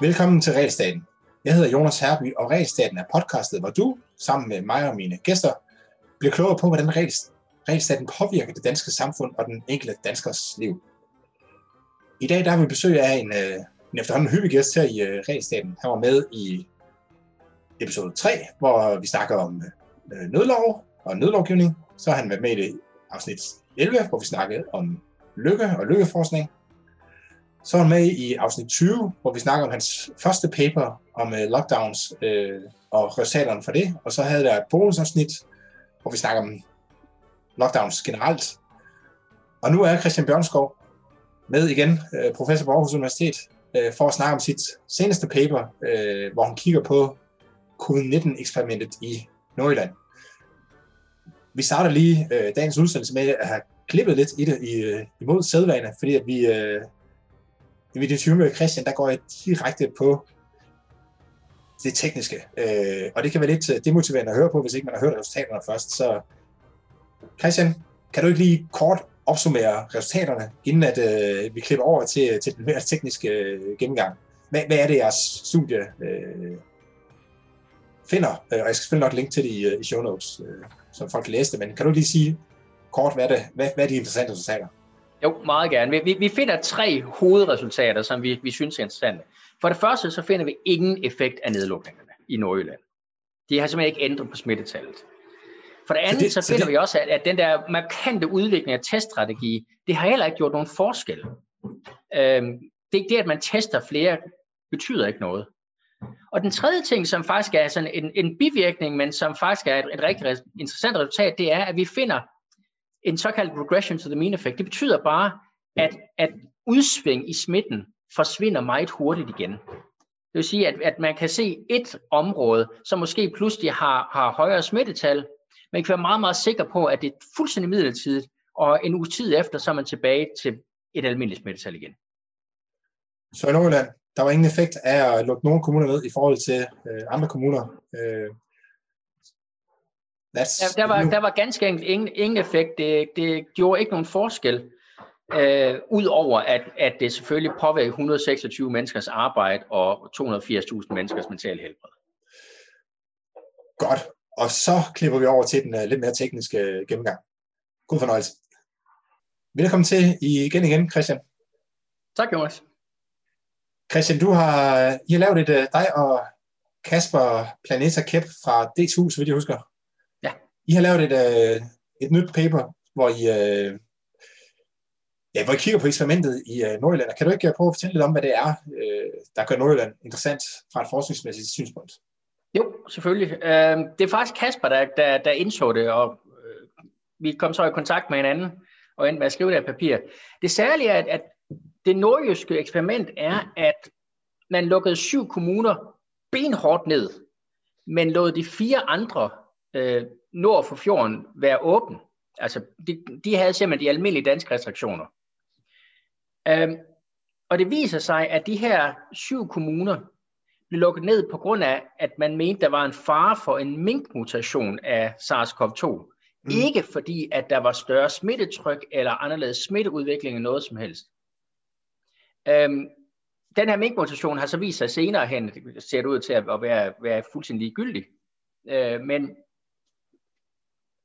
Velkommen til Realstaten. Jeg hedder Jonas Herby, og Realstaten er podcastet, hvor du, sammen med mig og mine gæster, bliver klogere på, hvordan regelstaten påvirker det danske samfund og den enkelte danskers liv. I dag der har vi besøg af en, øh, en efterhånden hyppig gæst her i uh, Regelstaten. Han var med i episode 3, hvor vi snakker om øh, nødlov og nødlovgivning. Så har han været med i afsnit 11, hvor vi snakkede om lykke og lykkeforskning. Så var han med i afsnit 20, hvor vi snakker om hans første paper om uh, lockdowns uh, og resultaterne for det. Og så havde der et bonusafsnit, hvor vi snakker om lockdowns generelt. Og nu er Christian Bjørnskov med igen, uh, professor på Aarhus Universitet, uh, for at snakke om sit seneste paper, uh, hvor han kigger på covid-19-eksperimentet i Nordjylland. Vi starter lige øh, dagens udsendelse med at have klippet lidt i det i, øh, imod sædvane, fordi at vi, øh, i video 20 med Christian, der går jeg direkte på det tekniske. Øh, og det kan være lidt øh, demotiverende at høre på, hvis ikke man har hørt resultaterne først. Så Christian, kan du ikke lige kort opsummere resultaterne, inden at øh, vi klipper over til, til den mere tekniske øh, gennemgang? Hvad, hvad er det, jeres studie øh, finder? Øh, og jeg skal selvfølgelig nok linke til det i, øh, i show notes, øh, så folk det, men kan du lige sige kort, hvad er, det, hvad, hvad er de interessante resultater? Jo, meget gerne. Vi, vi finder tre hovedresultater, som vi, vi synes er interessante. For det første, så finder vi ingen effekt af nedlukningerne i Nordjylland. De har simpelthen ikke ændret på smittetallet. For det andet, så, det, så finder så det... vi også, at, at den der markante udvikling af teststrategi, det har heller ikke gjort nogen forskel. Øhm, det, det, at man tester flere, betyder ikke noget. Og den tredje ting, som faktisk er sådan en, en bivirkning, men som faktisk er et, et rigtig interessant resultat, det er, at vi finder en såkaldt regression to the mean effect. Det betyder bare, at, at udsving i smitten forsvinder meget hurtigt igen. Det vil sige, at, at man kan se et område, som måske pludselig har, har højere smittetal, man kan være meget, meget sikker på, at det er fuldstændig midlertidigt, og en uge tid efter, så er man tilbage til et almindeligt smittetal igen. Så i Nordjylland, der var ingen effekt af at lukke nogle kommuner ned i forhold til øh, andre kommuner. Øh, That's der, der, var, der var ganske enkelt ingen, ingen effekt. Det, det gjorde ikke nogen forskel, øh, udover at, at det selvfølgelig påvirker 126 menneskers arbejde og 280.000 menneskers mentale helbred. Godt. Og så klipper vi over til den uh, lidt mere tekniske gennemgang. God fornøjelse. Velkommen til igen igen, Christian. Tak, Jonas. Christian, du har, I har lavet et, uh, dig og Kasper Planeta Kep fra DTU, så vidt jeg husker, i har lavet et, øh, et nyt paper, hvor I, øh, ja, hvor I kigger på eksperimentet i øh, Nordjylland. Kan du ikke prøve at fortælle lidt om, hvad det er, øh, der gør Nordjylland interessant fra et forskningsmæssigt synspunkt? Jo, selvfølgelig. Øh, det er faktisk Kasper, der, der, der indså det, og øh, vi kom så i kontakt med hinanden, og endte med at skrive det her papir. Det særlige er, at, at det nordjyske eksperiment er, at man lukkede syv kommuner benhårdt ned, men lod de fire andre øh, nord for fjorden være åben. Altså, de, de havde simpelthen de almindelige danske restriktioner. Øhm, og det viser sig, at de her syv kommuner blev lukket ned på grund af, at man mente, der var en fare for en minkmutation af SARS-CoV-2. Mm. Ikke fordi, at der var større smittetryk eller anderledes smitteudvikling eller noget som helst. Øhm, den her minkmutation har så vist sig senere hen, ser det ud til at være, være fuldstændig ligegyldig. Øh, men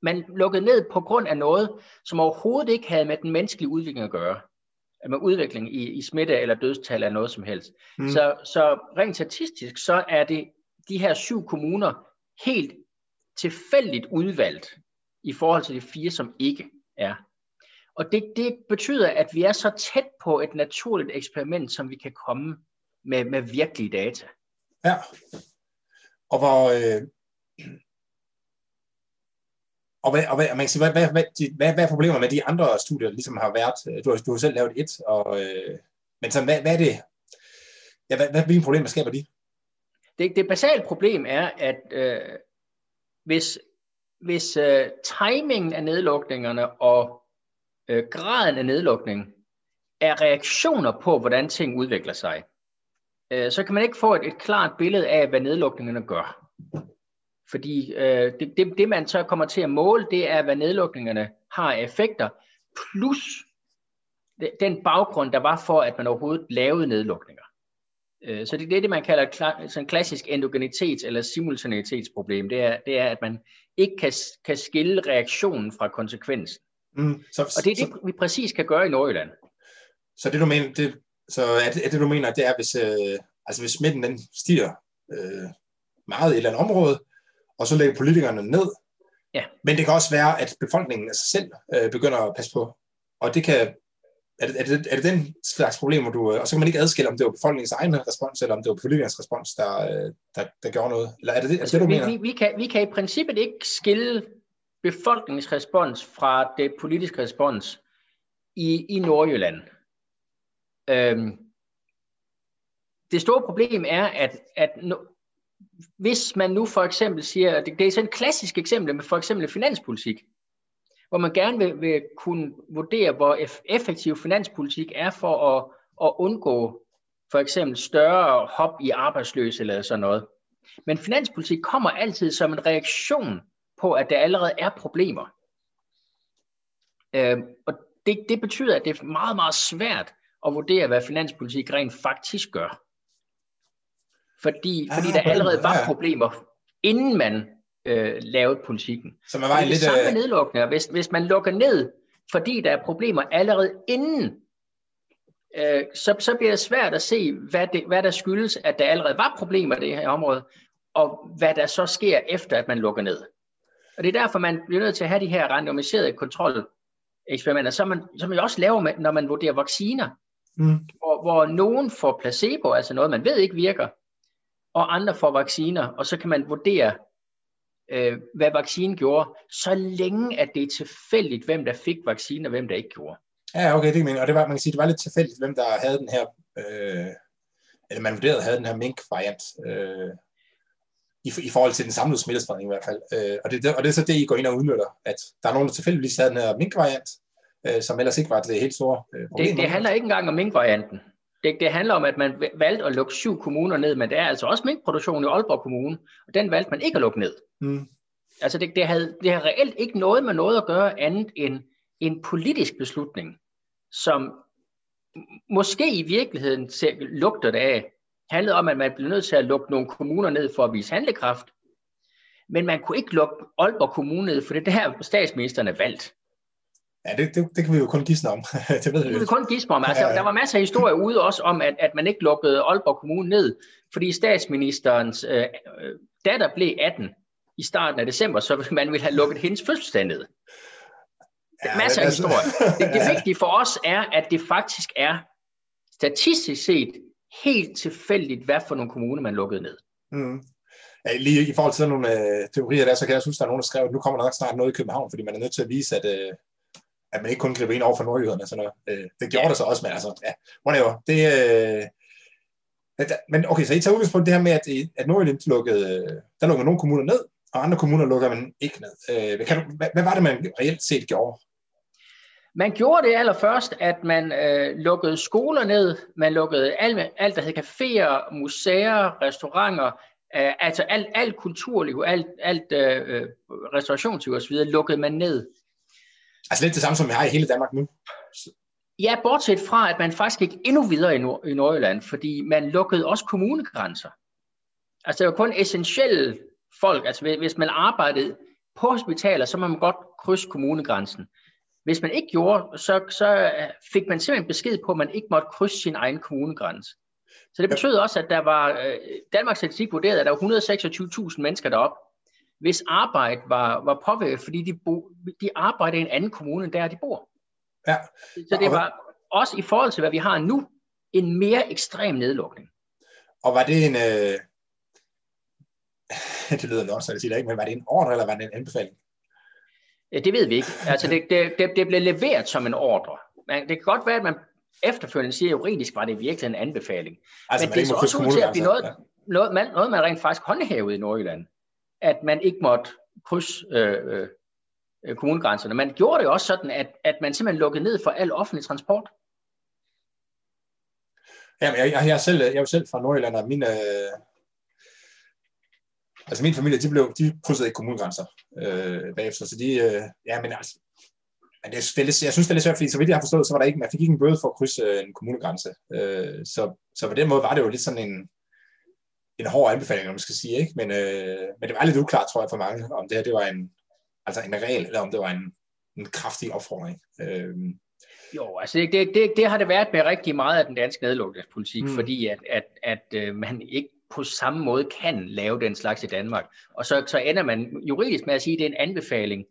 man lukkede ned på grund af noget, som overhovedet ikke havde med den menneskelige udvikling at gøre. Med udvikling i, i smitte eller dødstal eller noget som helst. Mm. Så, så rent statistisk, så er det de her syv kommuner helt tilfældigt udvalgt i forhold til de fire, som ikke er. Og det, det betyder, at vi er så tæt på et naturligt eksperiment, som vi kan komme med, med virkelige data. Ja. Og hvor, øh, og, hvad, og hvad, man kan sige, hvad, hvad, hvad, hvad, hvad er problemet med de andre studier, der ligesom har været? Du har, du har selv lavet et, og, øh, men så, hvad, hvad er det? Ja, hvad, hvad, hvilke problemer skaber de? Det, det basale problem er, at øh, hvis, hvis øh, timingen af nedlukningerne og øh, graden af nedlukning er reaktioner på, hvordan ting udvikler sig, øh, så kan man ikke få et, et klart billede af, hvad nedlukningerne gør. Fordi øh, det, det, det, man så kommer til at måle, det er, hvad nedlukningerne har af effekter plus den baggrund, der var for, at man overhovedet lavede nedlukninger. Øh, så det er det, man kalder sådan klassisk endogenitets- eller simultanitetsproblem. Det er, det er, at man ikke kan, kan skille reaktionen fra konsekvensen. Mm, så, og det er det, så, vi præcis kan gøre i Nordjylland. Så det du mener, det, så er det, er det du mener, det er, hvis, øh, altså hvis smitten den stiger øh, meget i et eller andet område, og så lægger politikerne ned. Ja. Men det kan også være, at befolkningen af sig selv øh, begynder at passe på. Og det kan er det, er, det, er det den slags problemer, du... Øh, og så kan man ikke adskille, om det var befolkningens egen respons, eller om det var politikernes respons, der, øh, der, der gjorde noget? Eller er det det, altså, det du vi, mener? Vi, vi, kan, vi kan i princippet ikke skille befolkningsrespons fra det politiske respons i, i Nordjylland. Øhm, det store problem er, at, at no, hvis man nu for eksempel siger, det, det er sådan et klassisk eksempel med for eksempel finanspolitik, hvor man gerne vil, vil kunne vurdere, hvor effektiv finanspolitik er for at, at undgå for eksempel større hop i arbejdsløse eller sådan noget. Men finanspolitik kommer altid som en reaktion på, at der allerede er problemer. Øh, og det, det betyder, at det er meget, meget svært at vurdere, hvad finanspolitik rent faktisk gør. Fordi, fordi der allerede var problemer, inden man øh, lavet politikken. Så man var det lidt, samme med øh, nedlukninger. Hvis, hvis man lukker ned, fordi der er problemer allerede inden, øh, så, så bliver det svært at se, hvad, det, hvad der skyldes, at der allerede var problemer i det her område, og hvad der så sker efter, at man lukker ned. Og det er derfor, man bliver nødt til at have de her randomiserede kontroleksperimenter, som man, som man også laver, med, når man vurderer vacciner, mm. hvor, hvor nogen får placebo, altså noget, man ved ikke virker, og andre får vacciner, og så kan man vurdere, øh, hvad vaccinen gjorde, så længe at det er tilfældigt, hvem der fik vaccinen, og hvem der ikke gjorde. Ja, okay, det mener Og det var, man kan sige, det var lidt tilfældigt, hvem der havde den her, øh, eller man vurderede havde den her mink-variant, øh, i, i forhold til den samlede smittespredning i hvert fald. Øh, og, det, og det er så det, I går ind og udnytter, at der er nogen, der tilfældigvis havde den her mink-variant, øh, som ellers ikke var det helt store øh, problem. Det, det handler ikke engang om mink-varianten. Det, det handler om, at man valgte at lukke syv kommuner ned, men det er altså også minkproduktion i Aalborg Kommune, og den valgte man ikke at lukke ned. Mm. Altså det, det, havde, det havde reelt ikke noget med noget at gøre andet end en politisk beslutning, som måske i virkeligheden lugter det af, handlede om, at man blev nødt til at lukke nogle kommuner ned for at vise handlekraft, men man kunne ikke lukke Aalborg Kommune ned, for det er der statsministeren er valgt. Ja, det, det, det kan vi jo kun gisne om. det ved vi. Det kan vi kun gisne om. Altså, ja. Der var masser af historier ude også om, at, at man ikke lukkede Aalborg Kommune ned, fordi statsministerens øh, øh datter blev 18 i starten af december, så man ville have lukket hendes fødselsdag ned. Ja, masser af altså... historier. Det, det vigtige for os er, at det faktisk er statistisk set helt tilfældigt, hvad for nogle kommuner man lukkede ned. Mm. Ja, lige i forhold til sådan nogle øh, teorier der, så kan jeg synes, der er nogen, der skrev, at nu kommer der nok snart noget i København, fordi man er nødt til at vise, at, øh, at man ikke kun griber ind over for nordjyderne. Sådan noget. Øh, det gjorde ja. det så også, men altså, ja, whatever. Det, øh, men okay, så I tager udgangspunkt det her med, at, at Nordjylland lukkede, der lukkede nogle kommuner ned, og andre kommuner lukker man ikke ned. Øh, kan du, hvad, hvad var det, man reelt set gjorde? Man gjorde det allerførst, at man øh, lukkede skoler ned, man lukkede alt, alt der hed caféer, museer, restauranter, øh, altså alt, alt kulturliv, alt, alt øh, restaurationsliv osv., lukkede man ned. Altså lidt det samme, som vi har i hele Danmark nu? Ja, bortset fra, at man faktisk gik endnu videre i, Nord- i Nordjylland, fordi man lukkede også kommunegrænser. Altså det var kun essentielle folk, altså hvis man arbejdede på hospitaler, så må man godt krydse kommunegrænsen. Hvis man ikke gjorde, så, så fik man simpelthen besked på, at man ikke måtte krydse sin egen kommunegrænse. Så det betød også, at der var, øh, Danmarks Statistik vurderede, at der var 126.000 mennesker derop, hvis arbejde var, var påvirket, fordi de, bo, de arbejdede i en anden kommune, end der de bor. Ja. Så det var også i forhold til, hvad vi har nu, en mere ekstrem nedlukning. Og var det en, øh, det lyder nok, så jeg siger det ikke, men var det en ordre, eller var det en anbefaling? Ja, det ved vi ikke. Altså, det, det, det, det blev leveret som en ordre. Men det kan godt være, at man efterfølgende siger, at juridisk var det virkelig en anbefaling. Altså, men det er også ud til at blive noget, ja. noget, man, noget, man rent faktisk håndhævede i Nordjylland. At man ikke måtte krydse øh, øh, kommunegrænserne. Man gjorde det også sådan, at, at man simpelthen lukkede ned for al offentlig transport. Jamen, jeg, jeg, jeg, selv, jeg er jo selv fra Nordjylland, og min, øh, altså min familie, de, blev, de krydsede ikke kommunegrænser øh, bagefter, så de, øh, ja, men altså, Men det, det er lidt, jeg synes, det er lidt svært, fordi så vidt jeg har forstået, så var der ikke, man fik ikke en bøde for at krydse øh, en kommunegrænse. Øh, så, så på den måde var det jo lidt sådan en, en hård anbefaling, man skal sige, ikke? Men, øh, men det var lidt uklart, tror jeg, for mange, om det her det var en, altså en regel, eller om det var en, en kraftig opfordring. Øh, jo, altså det, det, det, det har det været med rigtig meget af den danske nedlukningspolitik, mm. fordi at, at, at, at øh, man ikke på samme måde kan lave den slags i Danmark. Og så, så ender man juridisk med at sige, at det er en anbefaling.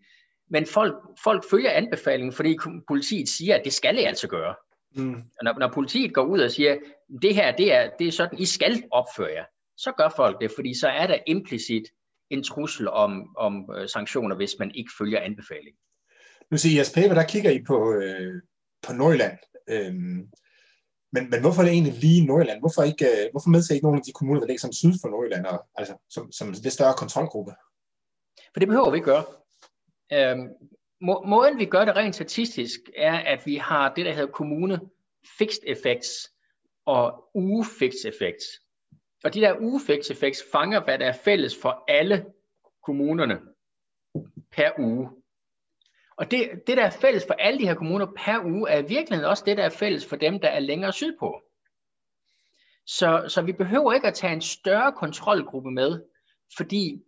Men folk, folk følger anbefalingen, fordi politiet siger, at det skal det altså gøre. Mm. Og når, når politiet går ud og siger, det her det er, det er sådan, I skal opføre jer, så gør folk det, fordi så er der implicit en trussel om, om øh, sanktioner, hvis man ikke følger anbefalingen. Nu siger I jeres paper, der kigger I på, øh, på Nordjylland. Øhm, men, men hvorfor er det egentlig lige Nordjylland? Hvorfor, ikke, øh, hvorfor medtager ikke nogle af de kommuner, der ligger som syd for Nordjylland, og, altså som, som det større kontrolgruppe? For det behøver vi ikke gøre. Øhm, må, måden vi gør det rent statistisk, er, at vi har det, der hedder kommune fixed effects og uge fixed effects. Og de der uge fixed effects fanger, hvad der er fælles for alle kommunerne per uge. Og det, det, der er fælles for alle de her kommuner per uge, er i virkeligheden også det, der er fælles for dem, der er længere sydpå. Så, så vi behøver ikke at tage en større kontrolgruppe med, fordi,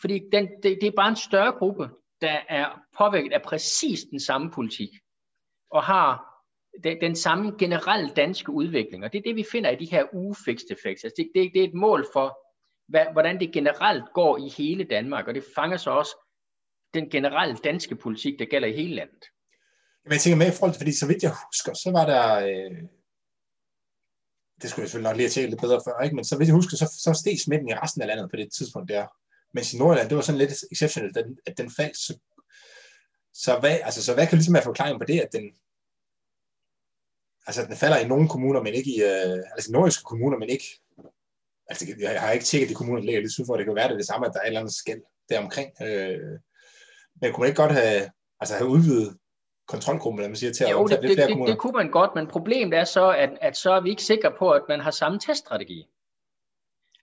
fordi den, det, det er bare en større gruppe, der er påvirket af præcis den samme politik, og har den, den samme generelle danske udvikling. Og det er det, vi finder i de her uge-fixed effects. Altså det, det, det er et mål for, hvad, hvordan det generelt går i hele Danmark, og det fanger så også den generelle danske politik, der gælder i hele landet. Men jeg tænker med i forhold til, fordi så vidt jeg husker, så var der, øh, det skulle jeg selvfølgelig nok lige have tjekket lidt bedre før, ikke? men så vidt jeg husker, så, så steg smitten i resten af landet på det tidspunkt der. Mens i Nordjylland, det var sådan lidt exceptionelt, at den, at den faldt. Så, så, hvad, altså, så hvad kan ligesom være forklaringen på det, at den, altså, den falder i nogle kommuner, men ikke i, øh, altså i nordiske kommuner, men ikke, altså jeg har ikke tjekket de kommuner, der ligger lidt syd for, det kan være det, det samme, at der er et eller andet skæld deromkring. Øh, men kunne man ikke godt have, altså have udvidet kontrolgruppen, eller man siger, til at jo, det, lidt flere det, kommuner? det kunne man godt, men problemet er så, at, at så er vi ikke sikre på, at man har samme teststrategi.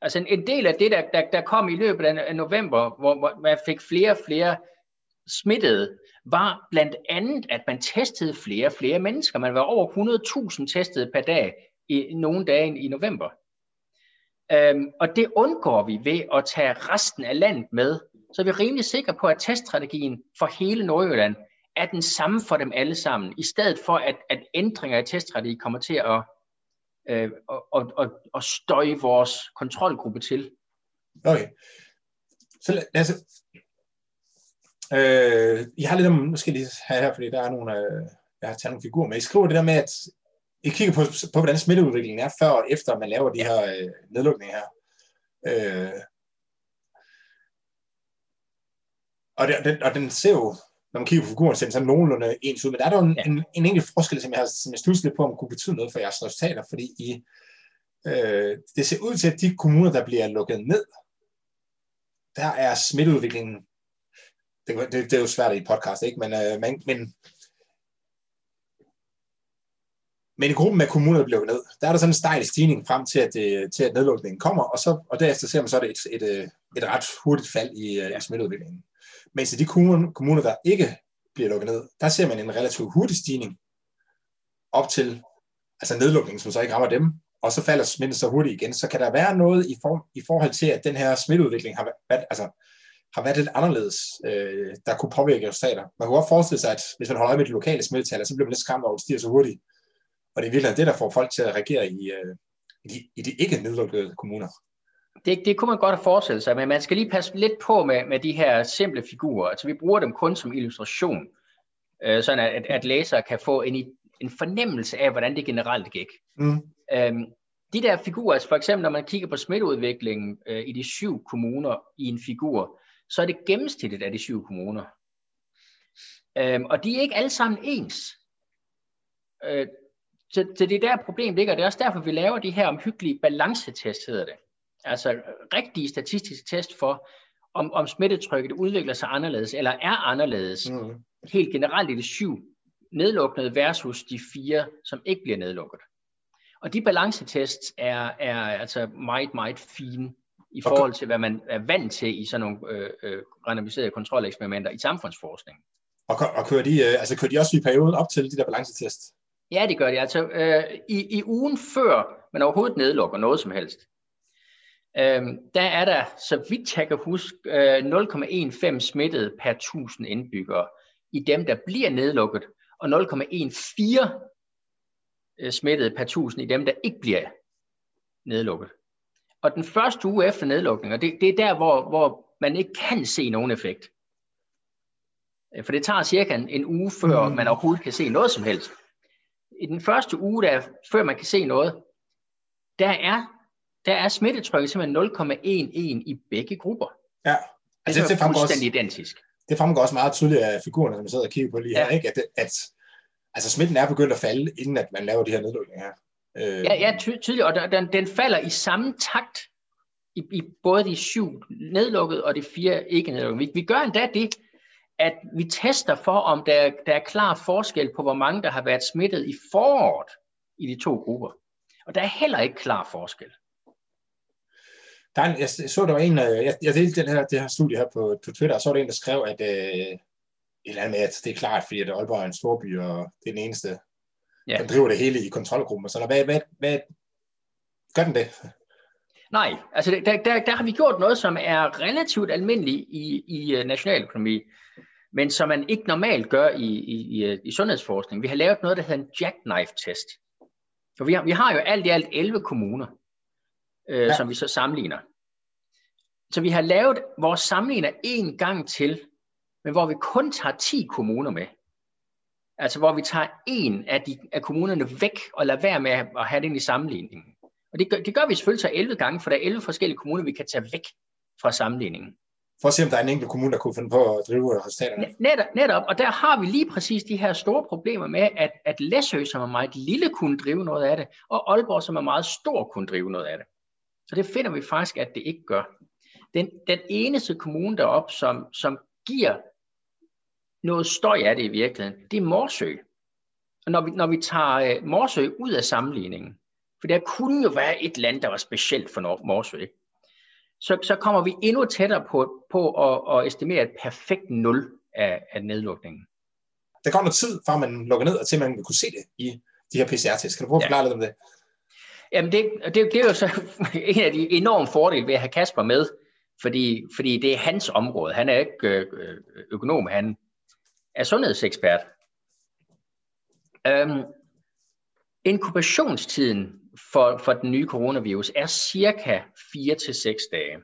Altså en, en del af det, der, der, der kom i løbet af november, hvor, hvor man fik flere og flere smittede, var blandt andet, at man testede flere og flere mennesker. Man var over 100.000 testet per dag i nogle dage i november. Øhm, og det undgår vi ved at tage resten af landet med så er vi rimelig sikre på, at teststrategien for hele Nordjylland er den samme for dem alle sammen, i stedet for at, at ændringer i teststrategi kommer til at, øh, at, at, at støje vores kontrolgruppe til. Okay. Så lad os... Øh, jeg har lidt om, nu skal lige have her, fordi der er nogle, øh, jeg har taget nogle figurer med. I skriver det der med, at I kigger på, på hvordan smitteudviklingen er før og efter, man laver de her øh, nedlukninger her. Øh, Og, det, den, og den ser jo, når man kigger på figuren, ser den sådan nogenlunde ens ud, men der er der en, ja. en, en enkelt forskel, som jeg har som jeg lidt på, om kunne betyde noget for jeres resultater, fordi I, øh, det ser ud til, at de kommuner, der bliver lukket ned, der er smitteudviklingen, det, det, det er jo svært i podcast, ikke? Men, øh, men, men men i gruppen af kommuner, der bliver lukket ned, der er der sådan en stejl stigning frem til, at, det, til at nedlukningen kommer, og, så, og derefter ser man så et, et, et, et ret hurtigt fald i, ja. i smitteudviklingen. Mens i de kommuner, der ikke bliver lukket ned, der ser man en relativt hurtig stigning op til altså nedlukningen, som så ikke rammer dem, og så falder smitten så hurtigt igen. Så kan der være noget i, for, i forhold til, at den her smitteudvikling har været, altså, har været lidt anderledes, øh, der kunne påvirke resultater. Man kunne godt forestille sig, at hvis man holder øje med de lokale smittetal, så bliver man lidt skræmt over, at det stiger så hurtigt. Og det er virkelig det, der får folk til at reagere i, øh, i, de, i de ikke nedlukkede kommuner det, det kunne man godt have forestillet sig, men man skal lige passe lidt på med, med de her simple figurer. Altså vi bruger dem kun som illustration, øh, sådan at, at læsere kan få en, en fornemmelse af, hvordan det generelt gik. Mm. Øhm, de der figurer, altså for eksempel når man kigger på smitteudviklingen øh, i de syv kommuner i en figur, så er det gennemsnittet af de syv kommuner. Øhm, og de er ikke alle sammen ens. Øh, så, så det er der problem ligger. Det er også derfor, vi laver de her omhyggelige balancetest, hedder det altså rigtige statistiske test for, om, om smittetrykket udvikler sig anderledes, eller er anderledes, mm. helt generelt i de syv nedlukkede versus de fire, som ikke bliver nedlukket. Og de balancetests er, er altså meget, meget fine i forhold til, hvad man er vant til i sådan nogle øh, øh, randomiserede kontroleksperimenter i samfundsforskning. Og, og kører, de, øh, altså, kører de også i perioden op til de der balancetest? Ja, det gør de. Altså, øh, i, I ugen før man overhovedet nedlukker noget som helst, øh, der er der, så vidt jeg kan huske, øh, 0,15 smittet per 1000 indbyggere i dem, der bliver nedlukket, og 0,14 øh, smittet per 1000 i dem, der ikke bliver nedlukket. Og den første uge efter nedlukning, det, det er der, hvor, hvor man ikke kan se nogen effekt. Øh, for det tager cirka en, en uge, før mm. man overhovedet kan se noget som helst. I den første uge, der, før man kan se noget, der er, der er smittetrykket simpelthen 0,11 i begge grupper. Ja, altså det, det er fuldstændig også, identisk. Det fremgår også meget tydeligt af figurerne, som jeg sidder og kigger på lige her, ja. ikke? At, at altså, smitten er begyndt at falde, inden at man laver de her nedlukninger her. Øh... Ja, ja ty- tydeligt, og den, den falder i samme takt i, i både de syv nedlukkede og de fire ikke nedlukkede. Vi, vi gør endda det, at vi tester for, om der, der er klar forskel på, hvor mange der har været smittet i foråret i de to grupper. Og der er heller ikke klar forskel. Der er en, jeg så, der var en, øh, jeg, jeg delte den her, det her studie her på, på Twitter, og så var der en, der skrev, at øh, et eller andet med, at det er klart, fordi at Aalborg er en storby, og det er den eneste, ja. der driver det hele i kontrolgruppen. Så hvad, hvad, hvad, gør den det? Nej, altså der, der, der har vi gjort noget, som er relativt almindeligt i, i øh, nationaløkonomi, men som man ikke normalt gør i, i, i, i sundhedsforskning. Vi har lavet noget, der hedder en jackknife-test. For vi har, vi har jo alt i alt 11 kommuner, øh, ja. som vi så sammenligner. Så vi har lavet vores sammenligner en gang til, men hvor vi kun tager 10 kommuner med. Altså hvor vi tager en af, de, af kommunerne væk og lader være med at have den i sammenligningen. Og det gør, det gør vi selvfølgelig så 11 gange, for der er 11 forskellige kommuner, vi kan tage væk fra sammenligningen. For at se, om der er en enkelt kommune, der kunne finde på at drive resultaterne. Netop, netop, og der har vi lige præcis de her store problemer med, at, at Læsø, som er meget lille, kunne drive noget af det, og Aalborg, som er meget stor, kunne drive noget af det. Så det finder vi faktisk, at det ikke gør. Den, den eneste kommune deroppe, som, som giver noget støj af det i virkeligheden, det er Morsø. Og når vi, når vi tager uh, Morsø ud af sammenligningen, for der kunne jo være et land, der var specielt for Morsø, så, så kommer vi endnu tættere på, på at, at estimere et perfekt nul af, af nedlukningen. Der går noget tid, fra man lukker ned, og til man vil kunne se det i de her PCR-tests. Kan du prøve at forklare ja. lidt om det? Jamen det, det, det er jo så en af de enorme fordele ved at have Kasper med, fordi, fordi det er hans område. Han er ikke øh, øh, økonom, han er sundhedsekspert. Øhm, inkubationstiden for, for den nye coronavirus er cirka 4-6 dage.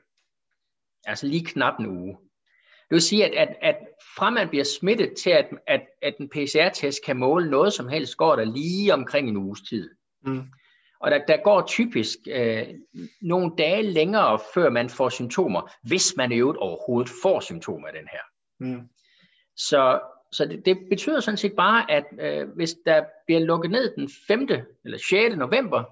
Altså lige knap en uge. Det vil sige, at, at, at fra man bliver smittet til, at, at, at en PCR-test kan måle noget som helst, går der lige omkring en uges tid. Mm. Og der, der går typisk øh, nogle dage længere, før man får symptomer, hvis man i øvrigt overhovedet får symptomer af den her. Mm. Så, så det, det betyder sådan set bare, at øh, hvis der bliver lukket ned den 5. eller 6. november,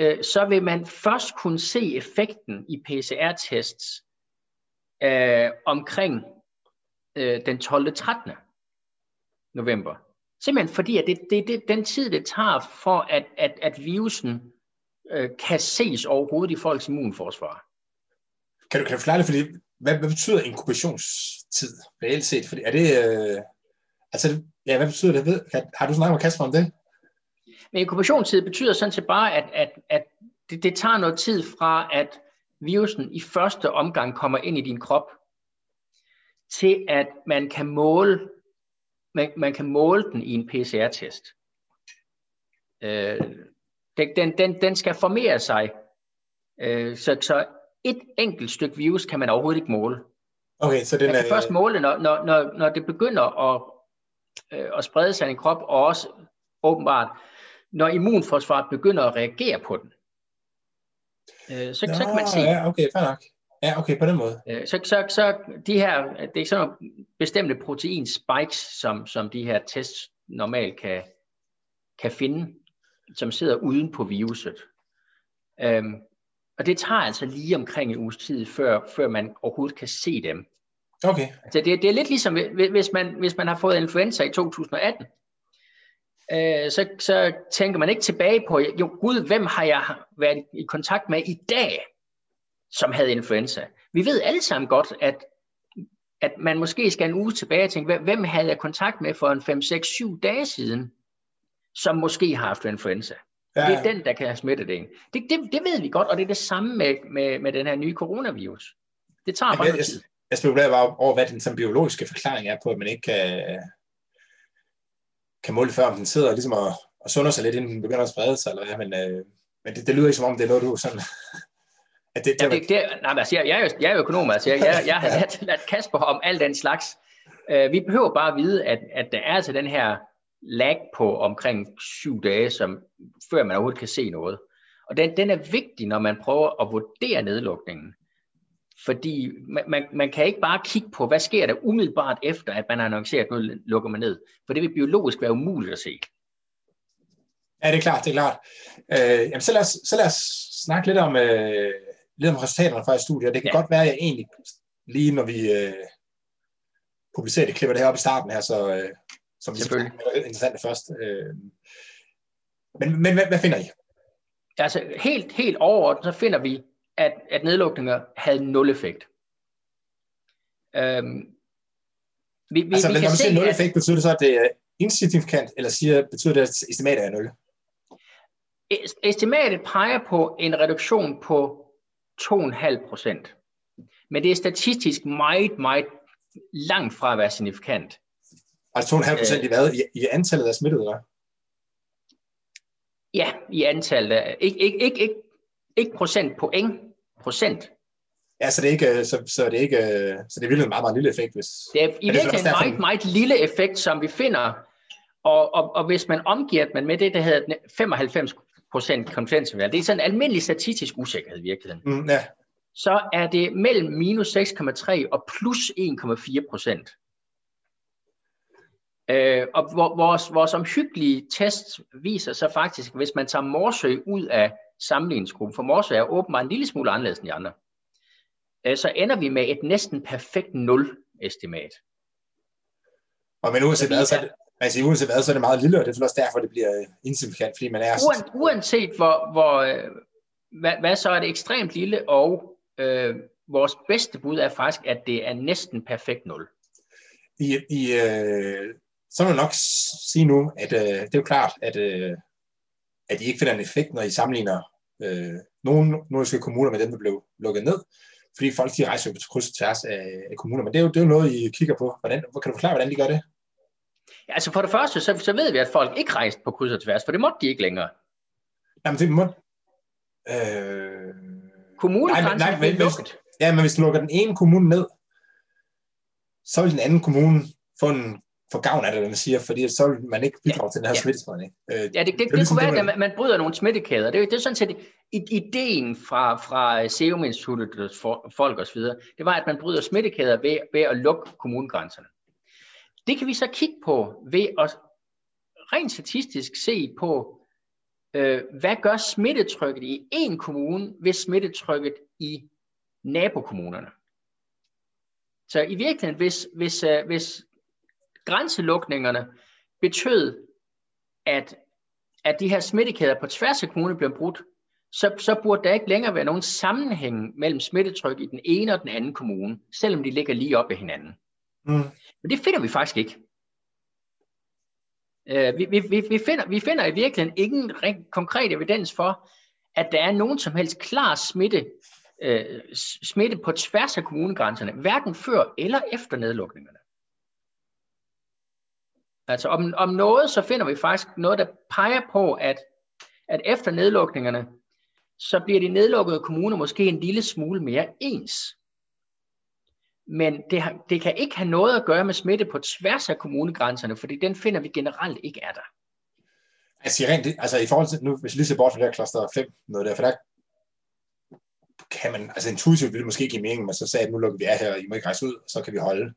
øh, så vil man først kunne se effekten i PCR-tests øh, omkring øh, den 12. 13. november. Simpelthen fordi, at det, det, det den tid, det tager for, at, at, at virusen øh, kan ses overhovedet i folks immunforsvar. Kan du, kan du forklare det, fordi hvad, hvad betyder inkubationstid reelt set? Fordi er det, øh, altså, ja, hvad betyder det? Ved, har du snakket med Kasper om det? Men inkubationstid betyder sådan set bare, at, at, at det, det tager noget tid fra, at virusen i første omgang kommer ind i din krop, til at man kan måle, man, man kan måle den i en PCR-test. Øh, den, den, den skal formere sig. Øh, så, så et enkelt stykke virus kan man overhovedet ikke måle. Okay, så den man kan er... først måle, når, når, når, når det begynder at, øh, at sprede sig i en krop, og også åbenbart når immunforsvaret begynder at reagere på den. Øh, så, Nå, så kan man se. Ja, okay, fair nok. Ja, okay, på den måde. Øh, så, så, så de her, det er sådan nogle bestemte protein spikes, som, som de her tests normalt kan, kan finde, som sidder uden på viruset. Øhm, og det tager altså lige omkring en uges tid, før, før man overhovedet kan se dem. Okay. Så det, det er lidt ligesom, hvis man, hvis man har fået influenza i 2018, øh, så, så tænker man ikke tilbage på, jo gud, hvem har jeg været i kontakt med i dag, som havde influenza. Vi ved alle sammen godt, at at man måske skal en uge tilbage og tænke, hvem havde jeg kontakt med for en 5, 6, 7 dage siden, som måske har haft influenza. Ja. Det er den, der kan have smittet en. Det, det, det ved vi godt, og det er det samme med, med, med den her nye coronavirus. Det tager bare noget tid. Jeg, jeg spekulerer bare over, hvad den sådan, biologiske forklaring er på, at man ikke kan, kan måle før, om den sidder ligesom og, og sunder sig lidt, inden den begynder at sprede sig, eller hvad, men, øh, men det, det lyder ikke som om, det er noget, du sådan... At det, det, ja, det, det, nej, altså, jeg, jeg, er jo, jeg er økonom, altså jeg, jeg, jeg har lært, lært Kasper om alt den slags. Uh, vi behøver bare at vide, at, at der er altså den her lag på omkring syv dage, som, før man overhovedet kan se noget. Og den, den er vigtig, når man prøver at vurdere nedlukningen. Fordi man, man, man kan ikke bare kigge på, hvad sker der umiddelbart efter, at man har annonceret, at nu lukker man ned. For det vil biologisk være umuligt at se. Ja, det er klart, det er klart. Øh, jamen, så, lad os, så lad os snakke lidt om, øh, lidt om resultaterne fra studiet. Det kan ja. godt være, at jeg egentlig, lige når vi øh, publicerer det, klipper det her op i starten her, så, øh, som vi er interessant først. Øh, men men hvad, hvad finder I? Altså helt, helt overordnet, så finder vi, at, at nedlukninger havde nul effekt. Øhm, vi, vi, altså, vi når man siger nul effekt, betyder det så, at det er insignifikant, eller siger, betyder det, at estimatet er nul? Estimatet peger på en reduktion på 2,5 procent. Men det er statistisk meget, meget langt fra at være signifikant. Altså 2,5 procent i hvad? I, I antallet af smittede, eller? Ja, i antallet af, ikke, ikke, ikke, ikke, ikke procent point, procent. Ja, så det er ikke, så, så det er ikke, så det er virkelig en meget, meget lille effekt, hvis... Det er i virkeligheden en meget, meget lille effekt, som vi finder, og, og, og hvis man omgiver man med det, der hedder 95 procent konfidensinterval, det er sådan en almindelig statistisk usikkerhed i virkeligheden. Mm, ja. Så er det mellem minus 6,3 og plus 1,4 procent. Øh, og vores, vores omhyggelige test viser så faktisk, hvis man tager Morsø ud af sammenligningsgruppen, for Morsø er åbenbart en lille smule anderledes end de andre, øh, så ender vi med et næsten perfekt nul-estimat. Og men uanset hvad, så altså, uanset hvad, så er det meget lille, og det er også derfor, det bliver insignifikant, fordi man er... Uanset hvor, hvor øh, hvad, hvad så er det ekstremt lille, og øh, vores bedste bud er faktisk, at det er næsten perfekt nul. I, i, øh, så vil jeg nok sige nu, at øh, det er jo klart, at, øh, at I ikke finder en effekt, når I sammenligner øh, nogle nordiske kommuner med dem, der blev lukket ned. Fordi folk de rejser jo på kryds og tværs af, af kommuner. Men det er, jo, det er jo noget, I kigger på. Hvordan, kan du forklare, hvordan de gør det? Ja, altså for det første, så, så ved vi, at folk ikke rejste på kryds og tværs, for det måtte de ikke længere. Jamen det må... Øh... Kommunegrænsen nej, nej, men. Ja, men hvis du lukker den ene kommune ned, så vil den anden kommune få en få gavn af det, man siger, fordi så vil man ikke bidrage ja, til den her ja. smittespredning. Øh, ja, det, det, det, det, det ligesom kunne være, at man, man bryder nogle smittekæder. Det, det er sådan set ideen fra, fra Serum Instituttet, folk osv., det var, at man bryder smittekæder ved, ved at lukke kommunegrænserne. Det kan vi så kigge på ved at rent statistisk se på, øh, hvad gør smittetrykket i en kommune ved smittetrykket i nabokommunerne. Så i virkeligheden, hvis, hvis, øh, hvis grænselukningerne betød, at, at de her smittekæder på tværs af kommunen blev brudt, så, så burde der ikke længere være nogen sammenhæng mellem smittetryk i den ene og den anden kommune, selvom de ligger lige op ad hinanden. Mm. Men det finder vi faktisk ikke. Uh, vi, vi, vi, finder, vi finder i virkeligheden ingen konkret evidens for, at der er nogen som helst klar smitte, uh, smitte på tværs af kommunegrænserne, hverken før eller efter nedlukningerne. Altså om, om noget, så finder vi faktisk noget, der peger på, at, at efter nedlukningerne, så bliver de nedlukkede kommuner måske en lille smule mere ens. Men det, har, det kan ikke have noget at gøre med smitte på tværs af kommunegrænserne, fordi den finder vi generelt ikke er der. Altså, rent, altså i forhold til, nu, hvis vi lige ser bort fra det her kloster 5, noget der, for der kan man, altså intuitivt ville det måske give mening, men så sagde at nu lukker vi af her, og I må ikke rejse ud, og så kan vi holde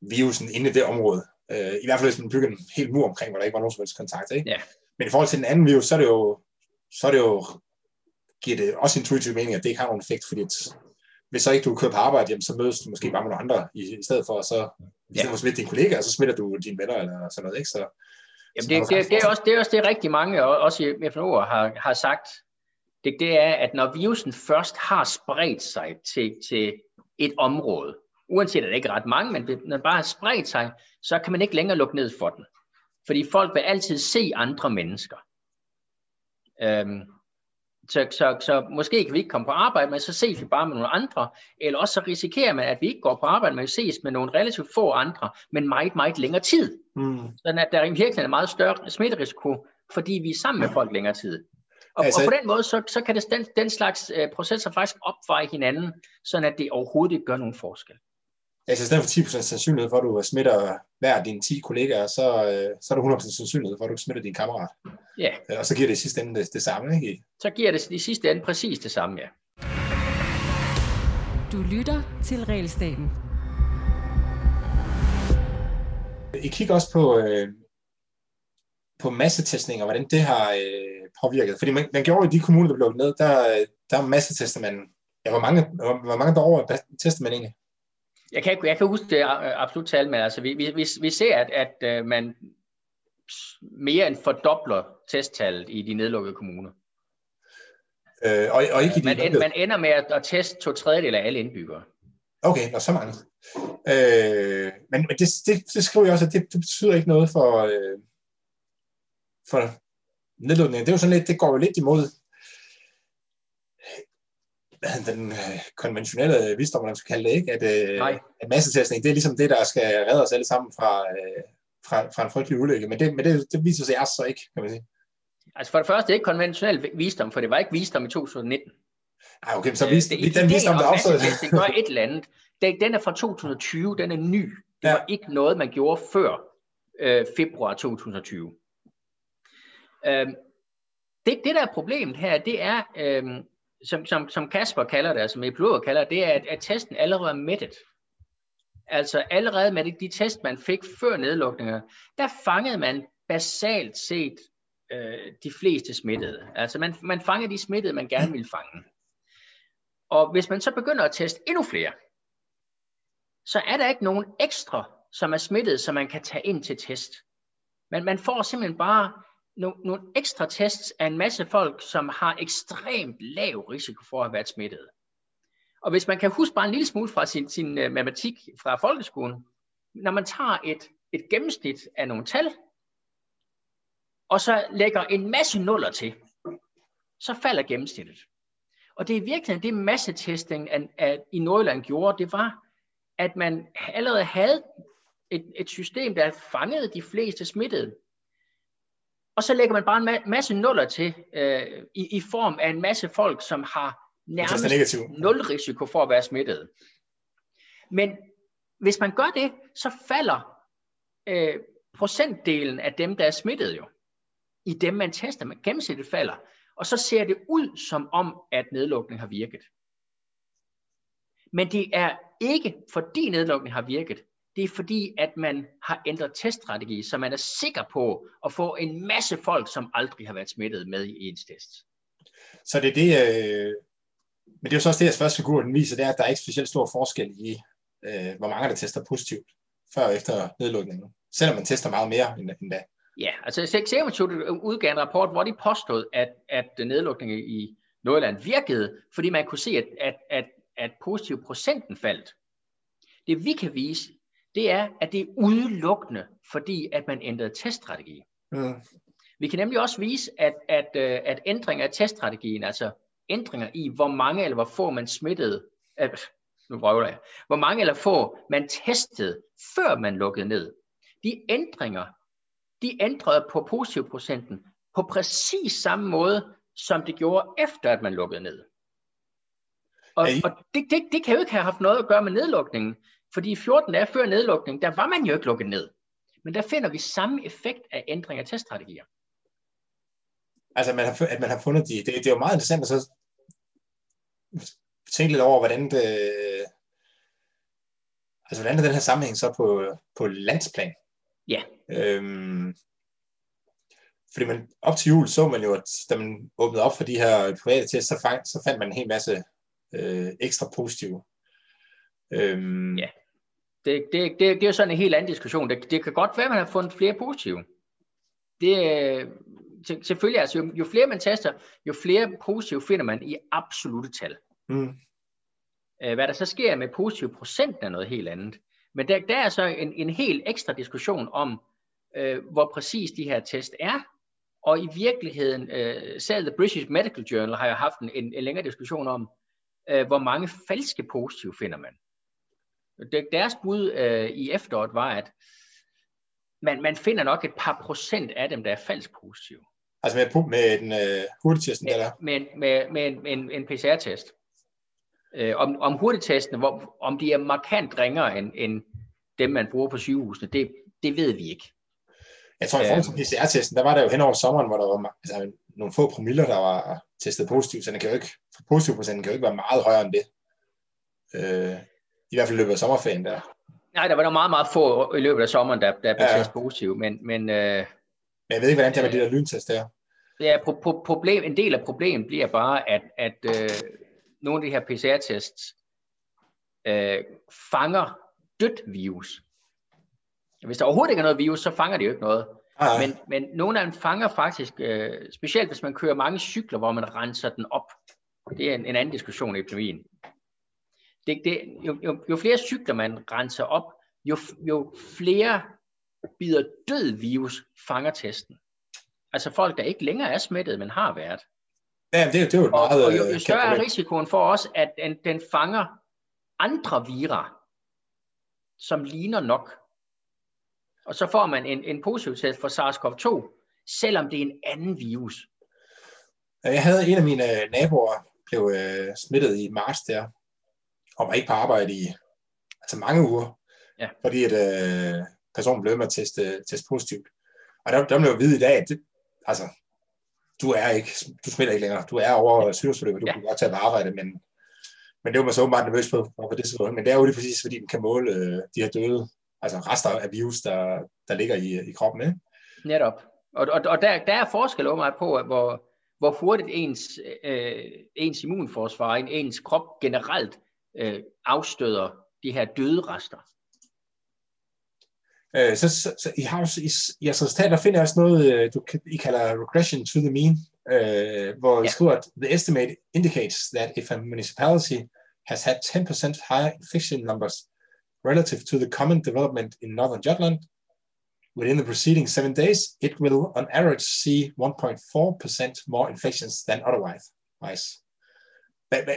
virusen inde i det område. Øh, I hvert fald hvis man bygger en helt mur omkring, hvor der ikke var nogen som helst kontakt. Ikke? Ja. Men i forhold til den anden virus, så er det jo, så er det jo giver det også intuitiv mening, at det ikke har nogen effekt, fordi hvis så ikke du kører på arbejde, jamen, så mødes du måske bare med nogle andre i, i stedet for, og så i stedet for at smitte dine kollegaer, så smitter du dine venner eller sådan noget. Ikke? Så, Jamen det, det, det, er også, det er også det rigtig mange, også i FNO har, har sagt, det, det er, at når virusen først har spredt sig til, til et område, uanset at det ikke er ret mange, men når det bare har spredt sig, så kan man ikke længere lukke ned for den. Fordi folk vil altid se andre mennesker. Øhm, så, så, så måske kan vi ikke komme på arbejde, men så ses vi bare med nogle andre, eller også så risikerer man, at vi ikke går på arbejde, men vi ses med nogle relativt få andre, men meget, meget længere tid. Mm. Sådan at der er virkelig en meget større smitterisiko, fordi vi er sammen med folk længere tid. Og, altså, og på den måde, så, så kan det, den, den slags uh, processer faktisk opveje hinanden, sådan at det overhovedet ikke gør nogen forskel. Altså i stedet for 10% sandsynlighed for, at du smitter hver af dine 10 kollegaer, så, øh, så er der 100% sandsynlighed for, at du smitter din kammerat. Ja. Øh, og så giver det i sidste ende det, det samme, ikke? Så giver det i sidste ende præcis det samme, ja. Du lytter til Realstaten. I kigger også på, øh, på massetestning, og hvordan det har øh, påvirket. Fordi man, man gjorde i de kommuner, der blev lukket ned, der, der massetester man, ja, hvor mange, hvor, hvor mange borgere tester man egentlig? Jeg kan, jeg kan huske det absolut tal, men altså, vi, vi, vi ser, at, at øh, man mere end fordobler testtallet i de nedlukkede kommuner. Øh, og, og ikke i de man, end, man ender med at, at teste to tredjedel af alle indbyggere. Okay, og så mange. Øh, men men det, det, det skriver jeg også, at det, det betyder ikke noget for, øh, for nedlukningen. Det er jo sådan lidt, det går jo lidt imod den øh, konventionelle visdom, man skal kalde det, ikke? At, øh, at massetestning, det er ligesom det, der skal redde os alle sammen fra, øh, fra, fra en frygtelig ulykke. Men det, men det, det viser sig så ikke, kan man sige. Altså for det første, det er ikke konventionel visdom, for det var ikke visdom i 2019. Ej, okay, så vis, det, den visdom, der opstod... Det gør et eller andet. Den, den er fra 2020, den er ny. Det ja. var ikke noget, man gjorde før øh, februar 2020. Øh, det, det, der er problemet her, det er, øh, som, som, som Kasper kalder det, som epidemiologer kalder det, det er, at, at testen allerede er mættet. Altså allerede med de test, man fik før nedlukninger, der fangede man basalt set øh, de fleste smittede. Altså man, man fanger de smittede, man gerne vil fange. Og hvis man så begynder at teste endnu flere, så er der ikke nogen ekstra, som er smittet, som man kan tage ind til test. Men man får simpelthen bare nogle, nogle ekstra tests af en masse folk, som har ekstremt lav risiko for at have været smittet. Og hvis man kan huske bare en lille smule fra sin, sin uh, matematik fra folkeskolen, når man tager et, et gennemsnit af nogle tal, og så lægger en masse nuller til, så falder gennemsnittet. Og det er virkelig det massetesting at, at i Nordjylland gjorde, det var, at man allerede havde et, et system, der fangede de fleste smittede. Og så lægger man bare en masse nuller til øh, i, i form af en masse folk, som har nærmest nul risiko for at være smittet. Men hvis man gør det, så falder øh, procentdelen af dem, der er smittet jo, i dem man tester, Man gennemsnittet falder. Og så ser det ud som om, at nedlukningen har virket. Men det er ikke fordi nedlukningen har virket, det er fordi, at man har ændret teststrategi, så man er sikker på at få en masse folk, som aldrig har været smittet med i ens test. Så det er det, øh, men det er jo så også det, jeres første figur den viser, det er, at der er ikke specielt stor forskel i, øh, hvor mange der tester positivt før og efter nedlukningen. Selvom man tester meget mere end, end da. Ja, altså Serum udgav en rapport, hvor de påstod, at, at nedlukningen i Nordjylland virkede, fordi man kunne se, at, at, at, at positiv procenten faldt. Det vi kan vise, det er, at det er udelukkende, fordi at man ændrede teststrategi. Mm. Vi kan nemlig også vise, at, at, øh, at ændring af teststrategien, altså ændringer i, hvor mange eller hvor få man smittede, øh, nu vrøvler jeg, hvor mange eller få man testede, før man lukkede ned. De ændringer, de ændrede på positivprocenten på præcis samme måde, som det gjorde efter, at man lukkede ned. Og, og det, det, det kan jo ikke have haft noget at gøre med nedlukningen, fordi 14 dage før nedlukningen, der var man jo ikke lukket ned. Men der finder vi samme effekt af ændring af teststrategier. Altså, man har, at man har fundet de, det, det er jo meget interessant at så tænke lidt over, hvordan det, altså hvordan er den her sammenhæng så på, på landsplan? Ja. Øhm, fordi man, op til jul så man jo, at da man åbnede op for de her private test, så, fang, så fandt man en hel masse øh, ekstra positive. Øhm, ja. Det, det, det, det er jo sådan en helt anden diskussion. Det, det kan godt være, at man har fundet flere positive. Det, selvfølgelig, altså, jo, jo flere man tester, jo flere positive finder man i absolute tal. Mm. Øh, hvad der så sker med positiv procent er noget helt andet. Men der, der er så en, en helt ekstra diskussion om, øh, hvor præcis de her test er, og i virkeligheden, øh, selv The British Medical Journal har jo haft en, en, en længere diskussion om, øh, hvor mange falske positive finder man. Deres bud øh, i efteråret var, at man, man finder nok et par procent af dem, der er falsk positive. Altså med, med den øh, hurtigtesten, eller? Med, med, med en, en, en PCR-test. Øh, om, om hurtigtestene, hvor, om de er markant ringere end, end dem, man bruger på sygehusene, det, det ved vi ikke. Jeg tror, i forhold til PCR-testen, der var der jo hen over sommeren, hvor der var altså, nogle få promiller, der var testet positivt, så den kan jo ikke, positiv procenten kan jo ikke være meget højere end det. Øh, I hvert fald i løbet af sommerferien der. Nej, der var der meget, meget få i løbet af sommeren, der, der blev ja. testet positiv, men, men, øh, men jeg ved ikke, hvordan det er med de der lyntest der. Ja, pro- pro- problem, en del af problemet bliver bare, at, at øh, nogle af de her PCR-tests øh, fanger dødt virus. Hvis der overhovedet ikke er noget virus, så fanger de jo ikke noget. Men, men nogle af dem fanger faktisk, øh, specielt hvis man kører mange cykler, hvor man renser den op. Det er en, en anden diskussion i epidemien. Det, det, jo, jo, jo flere cykler man renser op, jo, jo flere bider død virus fanger testen. Altså folk, der ikke længere er smittet, men har været. Ja, det, det er jo meget... Og, og jo, jo større er risikoen for os, at den, den fanger andre vira, som ligner nok. Og så får man en, en positiv test for SARS-CoV-2, selvom det er en anden virus. Jeg havde en af mine naboer, blev øh, smittet i marts der, og var ikke på arbejde i altså mange uger, ja. fordi at øh, personen blev med at teste, teste positivt. Og der, der blev jo vide i dag, at det, altså, du er ikke, du smitter ikke længere, du er over sygdomsforløbet, du ja. kan godt tage på arbejde, men, men det var man så åbenbart nervøs på, på det situation. Men det er jo lige præcis, fordi den kan måle øh, de her døde, altså rester af virus, der, der ligger i, i kroppen. Ikke? Netop. Og, og, og der, der er forskel meget på, hvor, hvor hurtigt ens, øh, ens immunforsvar, ens krop generelt øh, afstøder de her døde rester. Øh, så, så, så I, har, i, i jeres resultater finder jeg også noget, øh, du, I kalder regression to the mean, øh, hvor I skriver, at the estimate indicates that if a municipality has had 10% higher infection numbers relative to the common development in northern Jutland within the preceding seven days, it will on average see 1.4% more infections than otherwise. Nice. Hvad, hvad,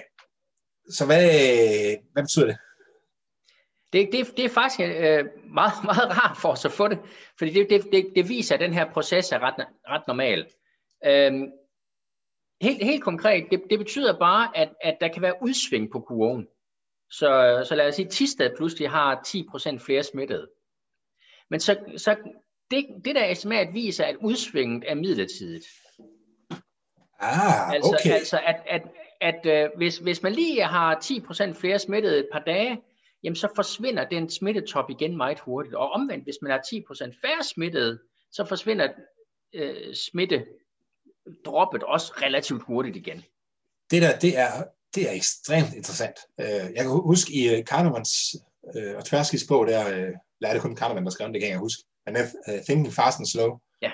så hvad, hvad betyder det? Det, det, det er faktisk øh, meget, meget rart for os at få det, fordi det, det, det, det viser, at den her proces er ret, ret normal. Øhm, helt, helt konkret, det, det betyder bare, at, at der kan være udsving på kurven. Så, så lad os sige, at Tisted pludselig har 10% flere smittede. Men så, så det, det der estimat viser, at udsvinget er midlertidigt. Ah, altså, okay. Altså, at, at, at, at øh, hvis, hvis man lige har 10% flere smittede et par dage, jamen så forsvinder den smittetop igen meget hurtigt. Og omvendt, hvis man har 10% færre smittede, så forsvinder øh, smittedroppet også relativt hurtigt igen. Det der, det er, det er ekstremt interessant. Øh, jeg kan huske i øh, Kahnemans øh, og Tverskis bog, der øh, lærte kun Kahneman, der skrev det, kan jeg huske. Men uh, Thinking Fast and Slow. Ja.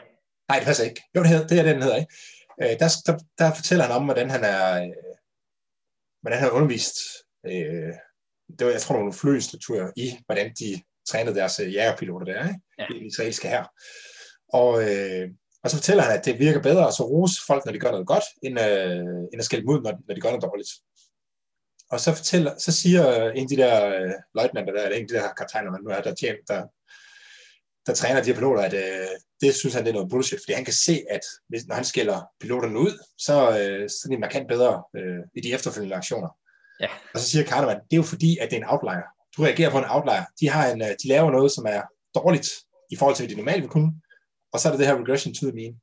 Nej, det passer ikke. Jo, det, hedder, det er det, den hedder, ikke? der, der, der fortæller han om, hvordan han er, hvordan han har undervist øh, det var, jeg tror, nogle flyinstruktører i, hvordan de trænede deres øh, jægerpiloter der, ikke? Ja. i israelske her. Og, øh, og så fortæller han, at det virker bedre at så rose folk, når de gør noget godt, end, øh, end at skælde dem ud, når, når de gør noget dårligt. Og så, fortæller, så siger en af de der øh, løjtnanter der, eller en af de der kaptajner, man nu er, der, tjener, der, der træner de her piloter, at øh, det synes han, det er noget bullshit, fordi han kan se, at hvis, når han skælder piloterne ud, så, øh, så er de markant bedre øh, i de efterfølgende aktioner. Ja. Og så siger Kahneman, det er jo fordi, at det er en outlier. Du reagerer på en outlier. De, har en, øh, de laver noget, som er dårligt i forhold til, hvad de normalt vil kunne. Og så er det det her regression to the mean.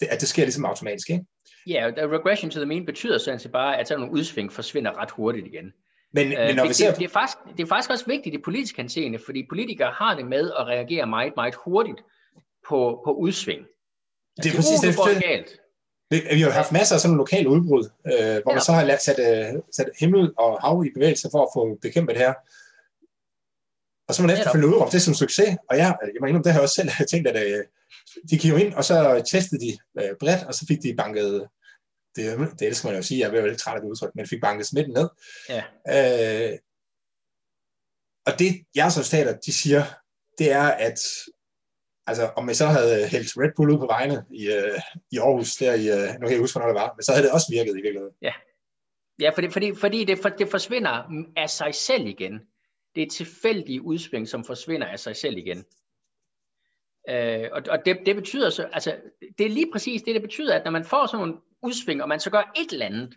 Det, at det sker ligesom automatisk, ikke? Ja, yeah, regression to the mean betyder sådan set bare, at sådan nogle udsving forsvinder ret hurtigt igen. Men, uh, men når det, vi ser... det, det, er faktisk, det er faktisk også vigtigt i politisk henseende, fordi politikere har det med at reagere meget, meget hurtigt på, på udsving. Altså, det er præcis det, det, galt. Vi har jo haft masser af sådan nogle lokale udbrud, øh, hvor ja. man så har sat, øh, sat himmel og hav i bevægelse for at få bekæmpet det her. Og så man efterfølgende udråbt det som succes. Og jeg, jeg må indrømme, det har jeg også selv tænkt, at øh, de gik jo ind, og så testede de øh, bredt, og så fik de banket det, det elsker man jo at sige, jeg er lidt træt af det udtryk, men fik banket smitten ned. Ja. Øh, og det jeres resultater, de siger, det er, at altså, om jeg så havde øh, hældt Red Bull ud på vejene i, øh, i Aarhus, der i, øh, nu kan jeg huske, hvornår det var, men så havde det også virket i virkeligheden. Ja, ja fordi, fordi, fordi det, for, det forsvinder af sig selv igen. Det er tilfældige udsving, som forsvinder af sig selv igen. Øh, og og det, det betyder så, altså, det er lige præcis det, det betyder, at når man får sådan nogle udsving, og man så gør et eller andet,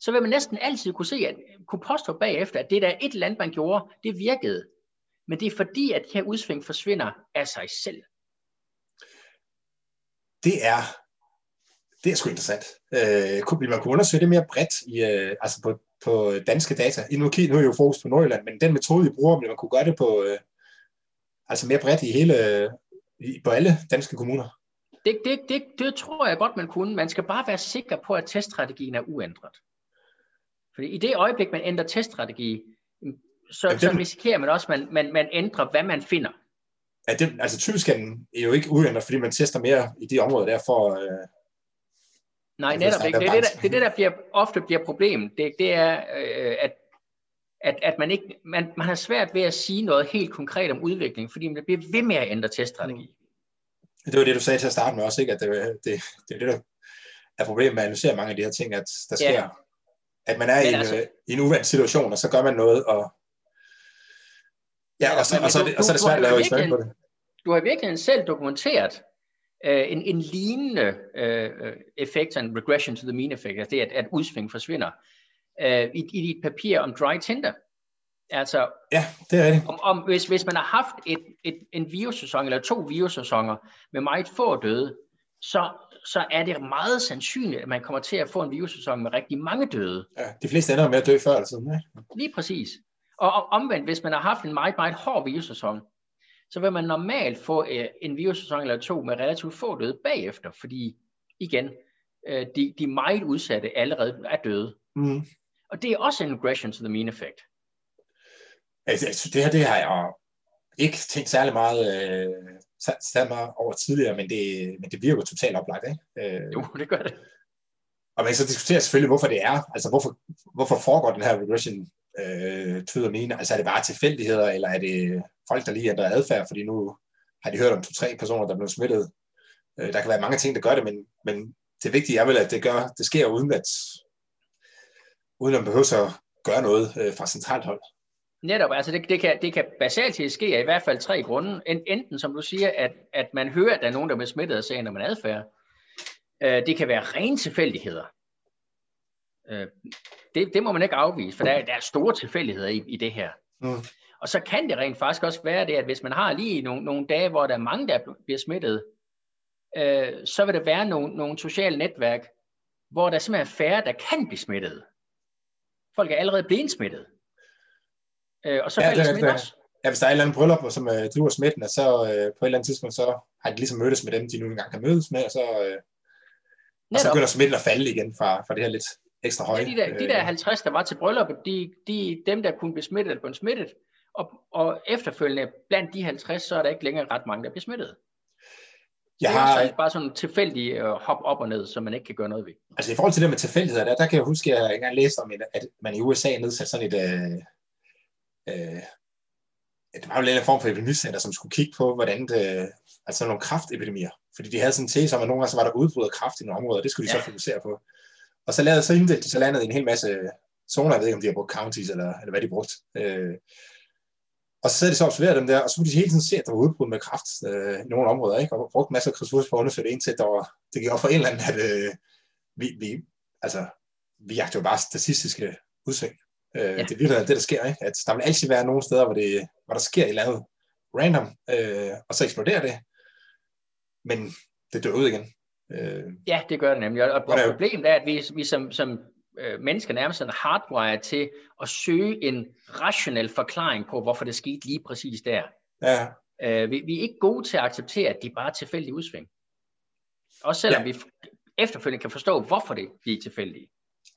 så vil man næsten altid kunne se, at kunne påstå bagefter, at det der et eller andet, man gjorde, det virkede. Men det er fordi, at de her udsving forsvinder af sig selv. Det er, det er sgu interessant. Øh, kunne man kunne undersøge det mere bredt i, øh, altså på, på danske data? I nu, nu er jo fokus på Nordjylland, men den metode, vi bruger, man kunne gøre det på, øh, altså mere bredt i hele, i, på alle danske kommuner. Det, det, det, det tror jeg godt, man kunne. Man skal bare være sikker på, at teststrategien er uændret. Fordi i det øjeblik, man ændrer teststrategi, så, Jamen, så risikerer man også, at man, man, man ændrer, hvad man finder. Ja, det, altså typisk er den jo ikke uændret, fordi man tester mere i de områder der for... Øh, Nej, netop ikke. Det er det, der, det, er det, der bliver, ofte bliver problem. Det, det er, øh, at, at, at man, ikke, man, man har svært ved at sige noget helt konkret om udvikling, fordi man bliver ved med at ændre teststrategi. Mm. Det var det, du sagde til at starte med også, ikke? at det, det, det er det, der er problemet med at analysere mange af de her ting, at der sker ja. At man er i en, altså, øh, i en uvandt situation, og så gør man noget, og ja, og så, og så, så, og så er det svært at lave eksperiment på det. Du har virkelig selv dokumenteret øh, en, en lignende øh, effekt, en regression to the mean effect, altså det, at, at udsving forsvinder, øh, i, i dit papir om dry tinder. Altså, ja, det er det. Om, om, hvis, hvis man har haft et, et, en virussæson, eller to virussæsoner, med meget få døde, så, så er det meget sandsynligt, at man kommer til at få en virussæson med rigtig mange døde. Ja, de fleste ender med at dø før eller siden. Ja. Lige præcis. Og, og omvendt, hvis man har haft en meget, meget hård virussæson, så vil man normalt få øh, en virussæson eller to med relativt få døde bagefter, fordi igen, øh, de, de meget udsatte allerede er døde. Mm. Og det er også en regression to the mean effect. Altså, det her det har jeg ikke tænkt særlig meget øh, sat mig over tidligere, men det, men det virker totalt oplagt, ikke? Øh, jo, det gør det. Og man kan så diskutere selvfølgelig, hvorfor det er, altså hvorfor, hvorfor foregår den her regression øh, to the? Altså er det bare tilfældigheder, eller er det folk, der lige ændrer adfærd, fordi nu har de hørt om to-tre personer, der blev smittet. Øh, der kan være mange ting, der gør det, men, men det vigtige er vel, at det, gør, det sker uden at, uden at man behøver at gøre noget øh, fra centralt hold. Netop, altså det, det, kan, det kan basalt set ske af i hvert fald tre grunde. Enten, som du siger, at, at man hører, at der er nogen, der bliver smittet af sagen, om man adfærd. Øh, det kan være rene tilfældigheder. Øh, det, det må man ikke afvise, for der, der er store tilfældigheder i, i det her. Mm. Og så kan det rent faktisk også være det, at hvis man har lige nogle, nogle dage, hvor der er mange, der bliver smittet, øh, så vil der være nogle, nogle sociale netværk, hvor der simpelthen er færre, der kan blive smittet. Folk er allerede blevet smittet. Øh, og så ja, falder smitten også. Ja, hvis der er et eller andet bryllup, som øh, driver smitten, og så øh, på et eller andet tidspunkt, så har de ligesom mødtes med dem, de nu engang kan mødes med, og så, øh, og så begynder smitten at falde igen fra, fra det her lidt ekstra høje. Ja, de, der, de der 50, øh, der var til brylluppet, de, de, dem, der kunne blive smittet, eller blev smittet, og, og efterfølgende, blandt de 50, så er der ikke længere ret mange, der bliver smittet. Jeg det er har, bare sådan tilfældig uh, hop op og ned, som man ikke kan gøre noget ved. Altså i forhold til det med tilfældigheder, der, der kan jeg huske, at jeg engang læste om, at man i USA nedsatte sådan et, øh, øh, det var jo en form for epidemicenter, som skulle kigge på, hvordan det, altså nogle kraftepidemier. Fordi de havde sådan en tese om, at nogle gange så var der udbrud af kraft i nogle områder, og det skulle de ja. så fokusere på. Og så lavede så inddelte de så landet en hel masse zoner, jeg ved ikke, om de har brugt counties, eller, eller hvad de brugt. Øh, og så sad de så og observerede dem der, og så kunne de hele tiden se, at der var udbrud med kraft øh, i nogle områder, ikke? og brugte masser af ressourcer på at undersøge det, indtil der var, det gik op for en eller anden, at øh, vi, vi, altså, vi jagter jo bare statistiske udsving. Øh, ja. Det er virkelig det, der sker, ikke? at der vil altid være nogle steder, hvor, det, hvor der sker et eller andet random, øh, og så eksploderer det, men det dør ud igen. Øh, ja, det gør det nemlig, og, og problemet er, at vi, vi som, som øh, mennesker nærmest sådan hardwired til at søge en rationel forklaring på, hvorfor det skete lige præcis der. Ja. Øh, vi, vi er ikke gode til at acceptere, at de bare er tilfældige udsving. Også selvom ja. vi efterfølgende kan forstå, hvorfor det bliver tilfældige.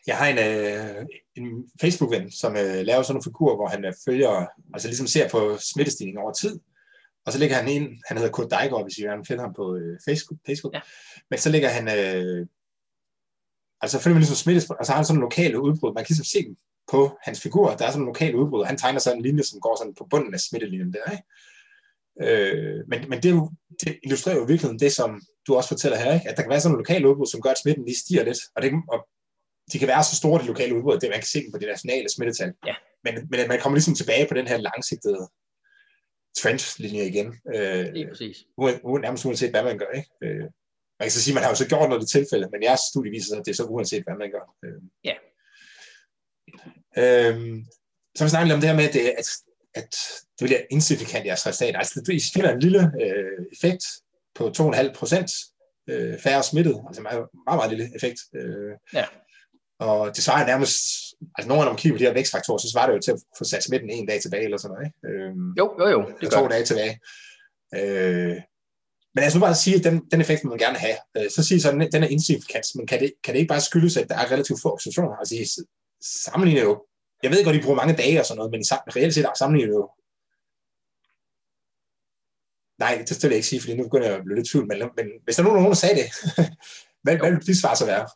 Jeg har en, øh, en Facebook-ven, som øh, laver sådan nogle figurer, hvor han øh, følger, altså ligesom ser på smittestigningen over tid. Og så ligger han en, han hedder Kurt Dejgaard, hvis I gerne finder ham på øh, Facebook. Facebook. Ja. Men så ligger han øh, Altså følger man ligesom smittes, og så har han sådan en lokale udbrud. Man kan ligesom se dem på hans figur. Der er sådan en lokal udbrud, og han tegner sådan en linje, som går sådan på bunden af smittelinjen der. Ikke? Øh, men, men det, det illustrerer jo i virkeligheden det, som du også fortæller her, ikke? at der kan være sådan en lokal udbrud, som gør, at smitten lige stiger lidt, og, det, og de kan være så store, de lokale udbrud, at det, man kan se dem på det nationale smittetal. Ja. Men, men man kommer ligesom tilbage på den her langsigtede trendlinje igen. Øh, Lige præcis. uden, nærmest uanset, hvad man gør. Ikke? Øh, man kan så sige, at man har jo så gjort noget i tilfælde, men jeres studie viser sig, at det er så uanset, hvad man gør. Øh. Ja. Øh, så vi snakker lidt om det her med, at, det, at, at det bliver insignifikant i jeres resultat. Altså, det finder en lille øh, effekt på 2,5 procent øh, færre smittet, altså meget, meget, meget lille effekt. Øh, Ja. Og det svarer nærmest, altså nogle af dem kigger på de her vækstfaktorer, så svarer det jo til at få sat smitten en dag tilbage eller sådan noget. Ikke? Øh, Jo, jo, jo. Det to dage tilbage. Øh, men lad os nu bare sige, at den, den effekt vil man gerne have. Øh, så siger sådan, den er insignifikant, men kan det, kan det ikke bare skyldes, at der er relativt få observationer? Altså, I sammenligner jo, jeg ved godt, I bruger mange dage og sådan noget, men I reelt set sammenligner jo Nej, det vil jeg ikke sige, fordi nu begynder jeg at blive lidt tvivl, men, men hvis der er nogen, der sagde det, hvad, hvad vil dit svar så være?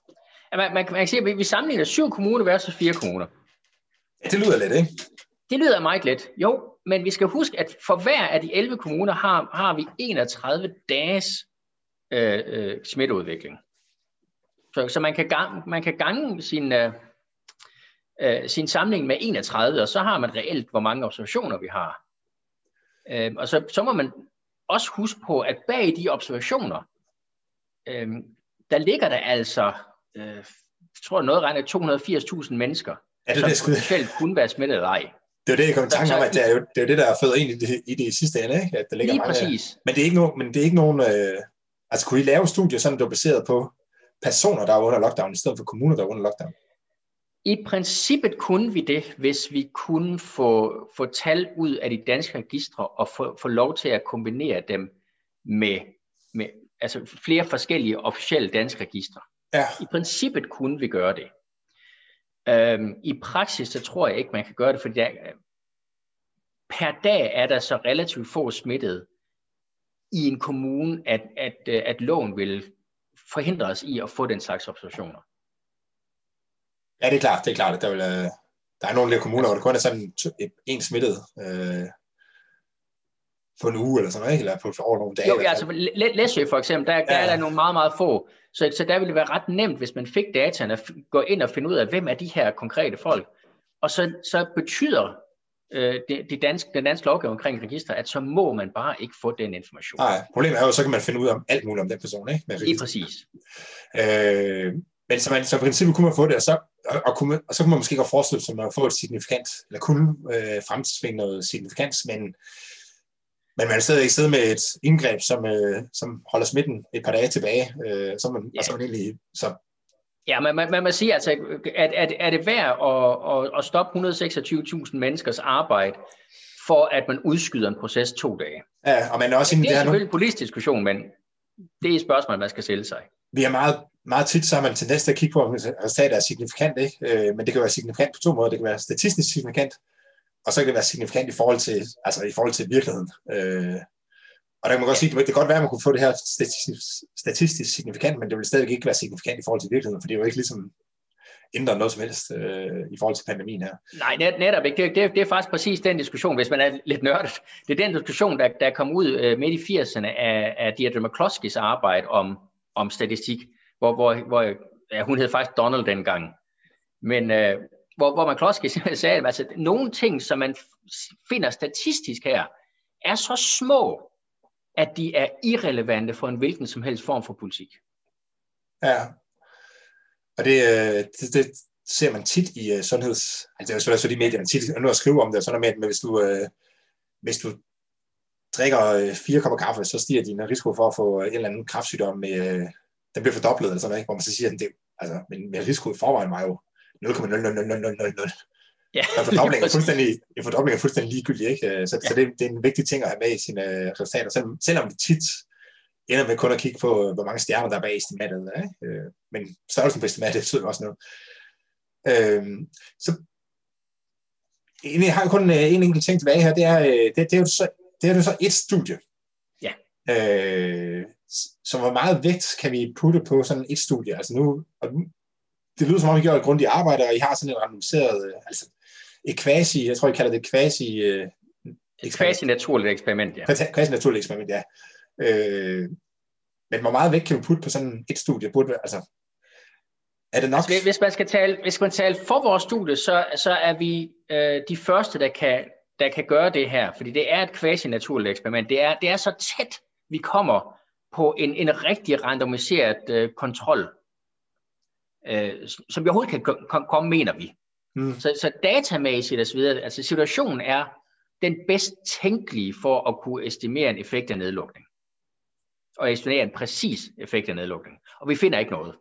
Man, man, man kan sige, at vi- vi sammenligner syv kommuner versus fire kommuner. Ja, det lyder lidt, ikke? Det lyder meget let. Jo, men vi skal huske, at for hver af de 11 kommuner har, har vi 31 dages øh, øh, smitteudvikling. Så, så man, kan gang, man kan gange sin, øh, øh, sin samling med 31, og så har man reelt, hvor mange observationer vi har. Øh, og så, så må man også huske på, at bag de observationer, øh, der ligger der altså, øh, jeg tror noget regner 280.000 mennesker, Ja, det som det, potentielt kunne være smittet eller ej. det, er det, jeg kom i tanke om, at det er jo det, er jo det der er født ind i det, i det sidste ende, ikke? At der ligger Lige mange, præcis. Men det er ikke nogen, men det er ikke nogen øh, altså kunne I lave studier, sådan der er baseret på personer, der er under lockdown, i stedet for kommuner, der er under lockdown? I princippet kunne vi det, hvis vi kunne få, få tal ud af de danske registre og få, få lov til at kombinere dem med, med altså flere forskellige officielle danske registre. Ja, I princippet kunne vi gøre det. Øhm, I praksis, så tror jeg ikke, man kan gøre det, fordi der, per dag er der så relativt få smittede i en kommune, at, at, øh, at loven vil forhindre os i at få den slags observationer. ja, det er klart, det er klart, at der, vil, øh, der er nogle kommuner, hvor der kun er sådan en smittet øh, på en uge eller sådan noget, eller på over nogle dage. Jo, ja, altså Læ- Læsø for eksempel, der, der Ja. er der nogle meget, meget få. Så, så der ville det være ret nemt, hvis man fik dataen, at gå ind og finde ud af, hvem er de her konkrete folk. Og så, så betyder øh, det, det danske, den danske lovgivning omkring register, at så må man bare ikke få den information. Nej, problemet er jo, så kan man finde ud af alt muligt om den person, ikke? Med Lige præcis. Øh, men så, man, så i princippet kunne man få det, og så, og, og, kunne, man- og så kunne man måske godt forestille sig, at man få et signifikant, eller kunne øh, fremtvinge noget signifikans, men, men man stadig ikke sidde med et indgreb, som, øh, som holder smitten et par dage tilbage, øh, så man, Ja. og så er man egentlig, så Ja, man, man, man må sige, altså, at, at, er det værd at, at, at stoppe 126.000 menneskers arbejde, for at man udskyder en proces to dage? ja, og man er også Det er det her nu, selvfølgelig en politisk diskussion, men det er et spørgsmål, man skal stille sig. vi er meget, meget tit, så har man tendens til at kigge på, om resultatet er signifikant, ikke? Øh, men det kan være signifikant på to måder. Det kan være statistisk signifikant, og så kan det være signifikant i forhold til, altså i forhold til virkeligheden. Øh, og der kan man godt sige, det kan godt være, at man kunne få det her statistisk, statistisk signifikant, men det vil stadig ikke være signifikant i forhold til virkeligheden, for det er jo ikke ligesom ændret noget som helst øh, i forhold til pandemien her. Nej, net, netop ikke. Det, det, det er faktisk præcis den diskussion, hvis man er lidt nørdet. Det er den diskussion, der, der kom ud øh, midt i 80'erne af, af Deirdre McCloskey's arbejde om, om statistik, hvor, hvor, hvor ja, hun hed faktisk Donald dengang. Men øh, hvor, hvor McCloskey sagde, at altså, nogle ting, som man finder statistisk her, er så små, at de er irrelevante for en hvilken som helst form for politik. Ja. Og det, øh, det, det ser man tit i uh, sundheds... Altså det er jo selvfølgelig også fordi medierne tit er nu at skrive om det, og sådan noget med, men hvis du, uh, hvis du drikker øh, fire kopper kaffe, så stiger din risiko for at få en eller anden kræftsygdom med, Uh, den bliver fordoblet, eller sådan noget, ikke? hvor man så siger, at det, altså, men, men risiko i forvejen var jo 0,0000000. Ja, En fordobling er fuldstændig, en fordobling er fuldstændig ligegyldig, ikke? Øh, Så, ja. så det, det, er en vigtig ting at have med i sine øh, resultater, selvom, selvom vi tit ender med kun at kigge på, øh, hvor mange stjerner der er bag estimatet. Ikke? Men størrelsen på estimatet betyder også noget. Øh, så egentlig har jeg kun en enkelt ting tilbage her, det er, det, det er jo så, det er jo så et studie. Ja. Øh, så hvor meget vægt kan vi putte på sådan et studie? Altså nu, og nu det lyder som om, I gjorde et grundigt arbejde, og I har sådan en randomiseret, øh, altså et quasi, jeg tror, I kalder det quasi... Øh, et quasi-naturligt eksperiment, ja. Quasi-naturligt eksperiment, ja. Øh, men hvor meget vægt kan du putte på sådan et studie? Burde, altså, er det nok? Altså, hvis, man skal tale, hvis man tale for vores studie, så, så er vi øh, de første, der kan, der kan gøre det her, fordi det er et quasi-naturligt eksperiment. Det er, det er så tæt, vi kommer på en, en rigtig randomiseret øh, kontrol, øh, som vi overhovedet kan komme, mener vi. Mm. Så, så datamæssigt og så videre, altså situationen er den bedst tænkelige for at kunne estimere en effekt af nedlukning. Og estimere en præcis effekt af nedlukning. Og vi finder ikke noget.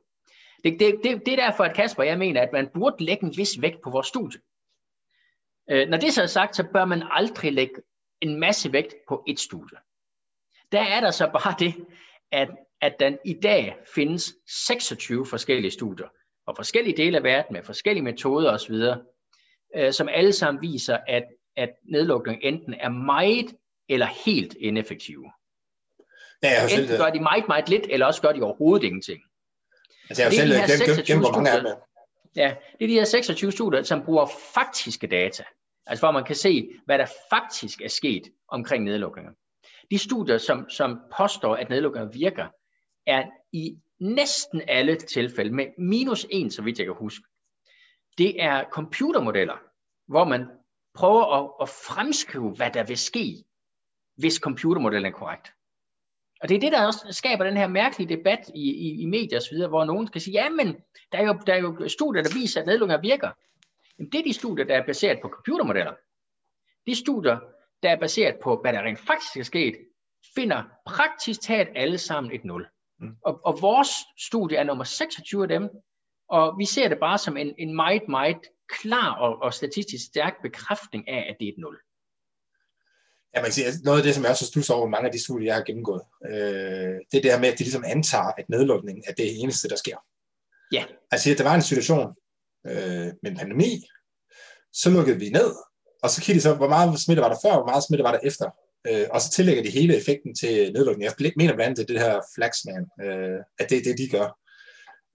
Det, det, det, det er derfor, at Kasper jeg mener, at man burde lægge en vis vægt på vores studie. Øh, når det så er sagt, så bør man aldrig lægge en masse vægt på et studie. Der er der så bare det, at, at den i dag findes 26 forskellige studier fra forskellige dele af verden med forskellige metoder osv., øh, som alle sammen viser, at, at nedlukning enten er meget eller helt ineffektive. Ja, jeg har enten selv, gør de meget, meget lidt, eller også gør de overhovedet ingenting. Altså, jeg har selv gennem, gennem, hvor mange med. Ja, det er de her 26 studier, som bruger faktiske data. Altså hvor man kan se, hvad der faktisk er sket omkring nedlukninger. De studier, som, som påstår, at nedlukninger virker, er i næsten alle tilfælde, med minus en, så vidt jeg kan huske, det er computermodeller, hvor man prøver at, at fremskrive, hvad der vil ske, hvis computermodellen er korrekt. Og det er det, der også skaber den her mærkelige debat i, i, i medier osv., hvor nogen skal sige, jamen, der er, jo, der er jo studier, der viser, at nedlukninger virker. Jamen, det er de studier, der er baseret på computermodeller. De studier, der er baseret på, hvad der rent faktisk er sket, finder praktisk talt alle sammen et nul. Mm. Og, og vores studie er nummer 26 af dem, og vi ser det bare som en, en meget, meget klar og, og statistisk stærk bekræftning af, at det er et nul. Ja, man kan sige, noget af det, som jeg også synes over mange af de studier, jeg har gennemgået, øh, det er det her med, at de ligesom antager, at nedlukning er det eneste, der sker. Ja. Altså, at der var en situation øh, med en pandemi, så lukkede vi ned, og så kiggede de så, hvor meget smitte var der før, hvor meget smitte var der efter. Øh, og så tillægger de hele effekten til nedlukning. Jeg mener blandt andet, det, det her Flaxman, øh, at det er det, de gør.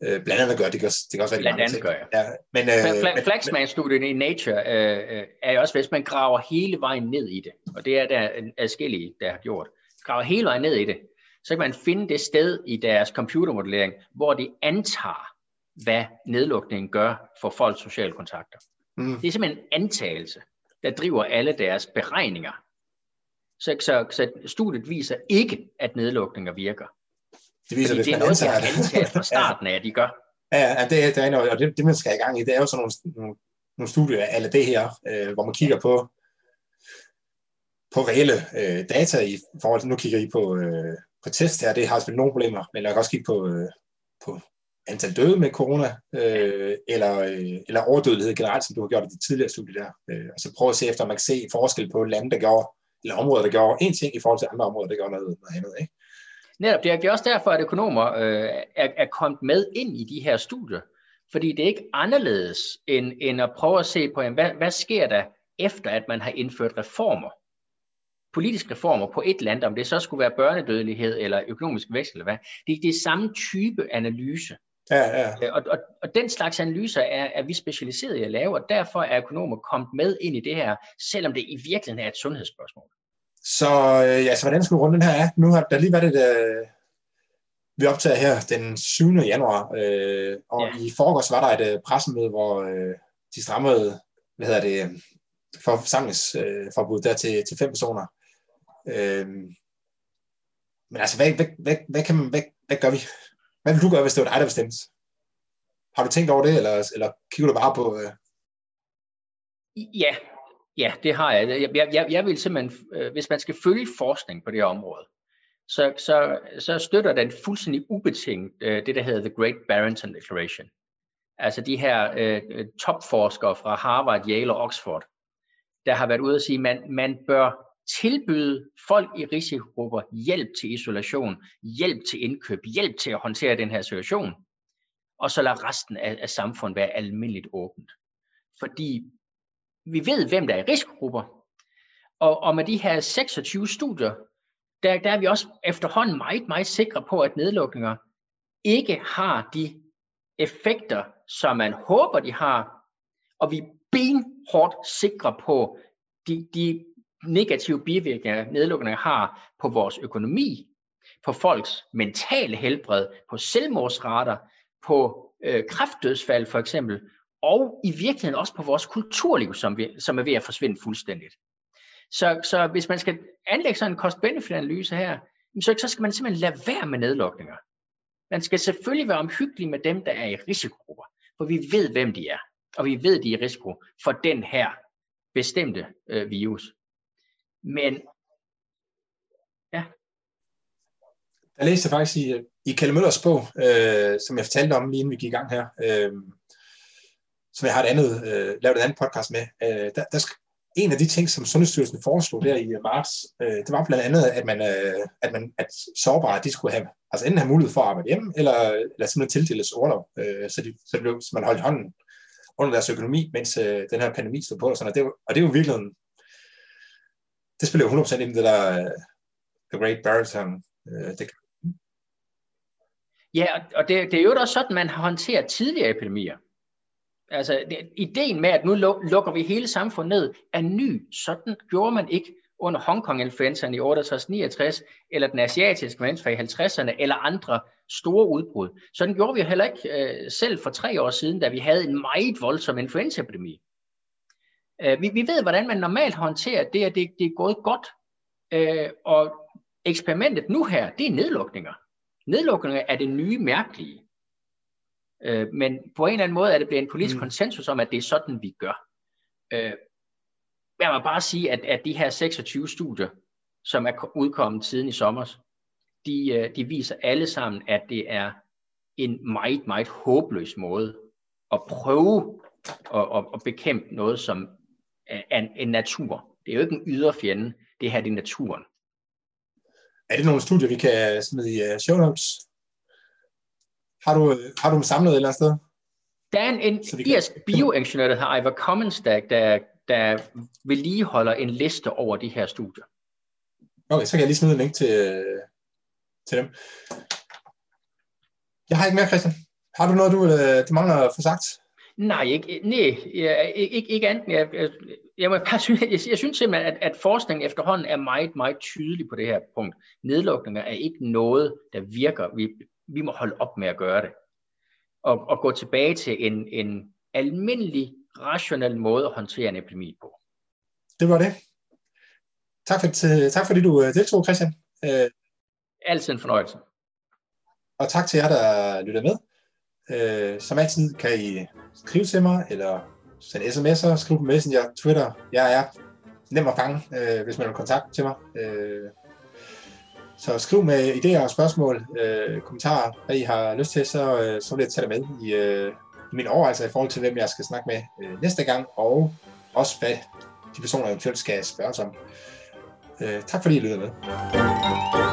Øh, blandt andet gør, det kan, det kan også være blandt andet gør, ja. ja men, øh, Flaxman-studien i Nature øh, øh, er jo også, hvis man graver hele vejen ned i det, og det er der adskillige, der har gjort, graver hele vejen ned i det, så kan man finde det sted i deres computermodellering, hvor de antager, hvad nedlukningen gør for folks sociale kontakter. Mm. Det er simpelthen en antagelse, der driver alle deres beregninger. Så, så, så studiet viser ikke, at nedlukninger virker. Det viser, Fordi det er noget, de har antaget fra starten af, at de gør. Ja, ja det, det er noget, og det, det, man skal i gang i, det er jo sådan nogle, nogle, nogle studier af det her, øh, hvor man kigger på, på reelle øh, data i forhold til, nu kigger I på, øh, på test her, det har selvfølgelig nogle problemer, men jeg kan også kigge på, øh, på antal døde med corona, øh, eller, øh, eller overdødelighed generelt, som du har gjort i de tidligere studier der. Øh, og så prøve at se efter, om man kan se forskel på lande, der gjorde, eller områder, der gjorde en ting i forhold til andre områder, der gjorde noget, noget andet. Ikke? Netop, det er også derfor, at økonomer øh, er, er kommet med ind i de her studier. Fordi det er ikke anderledes, end, end at prøve at se på, jamen, hvad, hvad sker der efter, at man har indført reformer? Politiske reformer på et land, om det så skulle være børnedødelighed eller økonomisk vækst eller hvad. Det, det er samme type analyse. Ja, ja. Øh, og, og, og den slags analyser er, er vi specialiseret i at lave, og derfor er økonomer kommet med ind i det her, selvom det i virkeligheden er et sundhedsspørgsmål. Så, øh, ja, så hvordan skulle runden her er? Nu har der lige været et, øh, vi optager her den 7. januar, øh, og ja. i forgårs var der et øh, pressemøde, hvor øh, de strammede, hvad hedder det, for forsamlingsforbud øh, der til, til fem personer. Øh, men altså, hvad, hvad, hvad, hvad, kan man, hvad, hvad gør vi? Hvad vil du gøre, hvis det var dig, der bestemte? Har du tænkt over det, eller, eller kigger du bare på... Øh... Ja, Ja, det har jeg. Jeg, jeg, jeg vil simpelthen, øh, hvis man skal følge forskning på det her område, så, så, så støtter den fuldstændig ubetinget øh, det, der hedder The Great Barrington Declaration. Altså de her øh, topforskere fra Harvard, Yale og Oxford, der har været ude og sige, at man, man bør tilbyde folk i risikogrupper hjælp til isolation, hjælp til indkøb, hjælp til at håndtere den her situation, og så lade resten af, af samfundet være almindeligt åbent. Fordi vi ved, hvem der er i risikogrupper. Og, og med de her 26 studier, der, der er vi også efterhånden meget, meget sikre på, at nedlukninger ikke har de effekter, som man håber, de har, og vi er benhårdt sikre på de, de negative bivirkninger, nedlukninger har på vores økonomi, på folks mentale helbred, på selvmordsrater, på øh, kraftdødsfald for eksempel, og i virkeligheden også på vores kulturliv, som, vi, som er ved at forsvinde fuldstændigt. Så, så hvis man skal anlægge sådan en cost-benefit-analyse her, så, så skal man simpelthen lade være med nedlukninger. Man skal selvfølgelig være omhyggelig med dem, der er i risikogrupper, for vi ved, hvem de er, og vi ved, de er i risiko for den her bestemte øh, virus. Men, ja. Jeg læste faktisk i, i Kalle Møllers bog, øh, som jeg fortalte om lige inden vi gik i gang her, øh, som jeg har et andet, øh, lavet et andet podcast med, øh, der, der, en af de ting, som Sundhedsstyrelsen foreslog der i marts, øh, det var blandt andet, at man, øh, at man at sårbare, de skulle have, altså enten have mulighed for at arbejde hjemme, eller, eller simpelthen tildeles orlov, øh, så, de, så, det, så man holdt hånden under deres økonomi, mens øh, den her pandemi stod på. Og, sådan, og, det, og det er jo virkelig, det spiller jo 100% ind det der uh, The Great Baritone. Uh, øh, det. Ja, og det, det er jo også sådan, man har håndteret tidligere epidemier. Altså, det, ideen med, at nu lukker vi hele samfundet ned, er ny. Sådan gjorde man ikke under Hongkong-influenzaen i 68-69, eller den asiatiske influenza i 50'erne, eller andre store udbrud. Sådan gjorde vi heller ikke øh, selv for tre år siden, da vi havde en meget voldsom influenzaepidemi. Øh, vi, vi ved, hvordan man normalt håndterer det, at det, det er gået godt. Øh, og eksperimentet nu her, det er nedlukninger. Nedlukninger er det nye mærkelige. Øh, men på en eller anden måde er det blevet en politisk mm. konsensus om, at det er sådan, vi gør. Øh, jeg må bare sige, at, at de her 26 studier, som er udkommet siden i sommer, de, øh, de viser alle sammen, at det er en meget, meget håbløs måde at prøve at, at, at bekæmpe noget, som en, en natur. Det er jo ikke en ydre fjende, det her det er naturen. Er det nogle studier, vi kan smide i uh, show notes? Har du, har du dem samlet et eller andet sted? Der er en, en irsk bioingeniør, der hedder Ivor Commonstag, der, der vedligeholder en liste over de her studier. Okay, så kan jeg lige smide en link til, til dem. Jeg har ikke mere, Christian. Har du noget, du, du mangler at få sagt? Nej, ikke, nej, ikke, ikke andet. Jeg, jeg, jeg, må bare synes, jeg, jeg synes simpelthen, at, at forskningen efterhånden er meget, meget tydelig på det her punkt. Nedlukninger er ikke noget, der virker. Vi, vi må holde op med at gøre det. Og, og gå tilbage til en, en almindelig, rationel måde at håndtere en epidemi på. Det var det. Tak, for, tak fordi du øh, deltog, Christian. Øh, Altid en fornøjelse. Og tak til jer, der lytter med. Øh, som altid kan I skrive til mig, eller sende sms'er, skrive på Messenger, Twitter. Jeg er nem at fange, øh, hvis man vil kontakt til mig. Øh, så skriv med idéer og spørgsmål, øh, kommentarer, hvad I har lyst til, så, øh, så vil jeg tage det med i, øh, i min overvejelse i forhold til, hvem jeg skal snakke med øh, næste gang, og også hvad de personer eventuelt skal spørge om. Øh, tak fordi I lyttede med.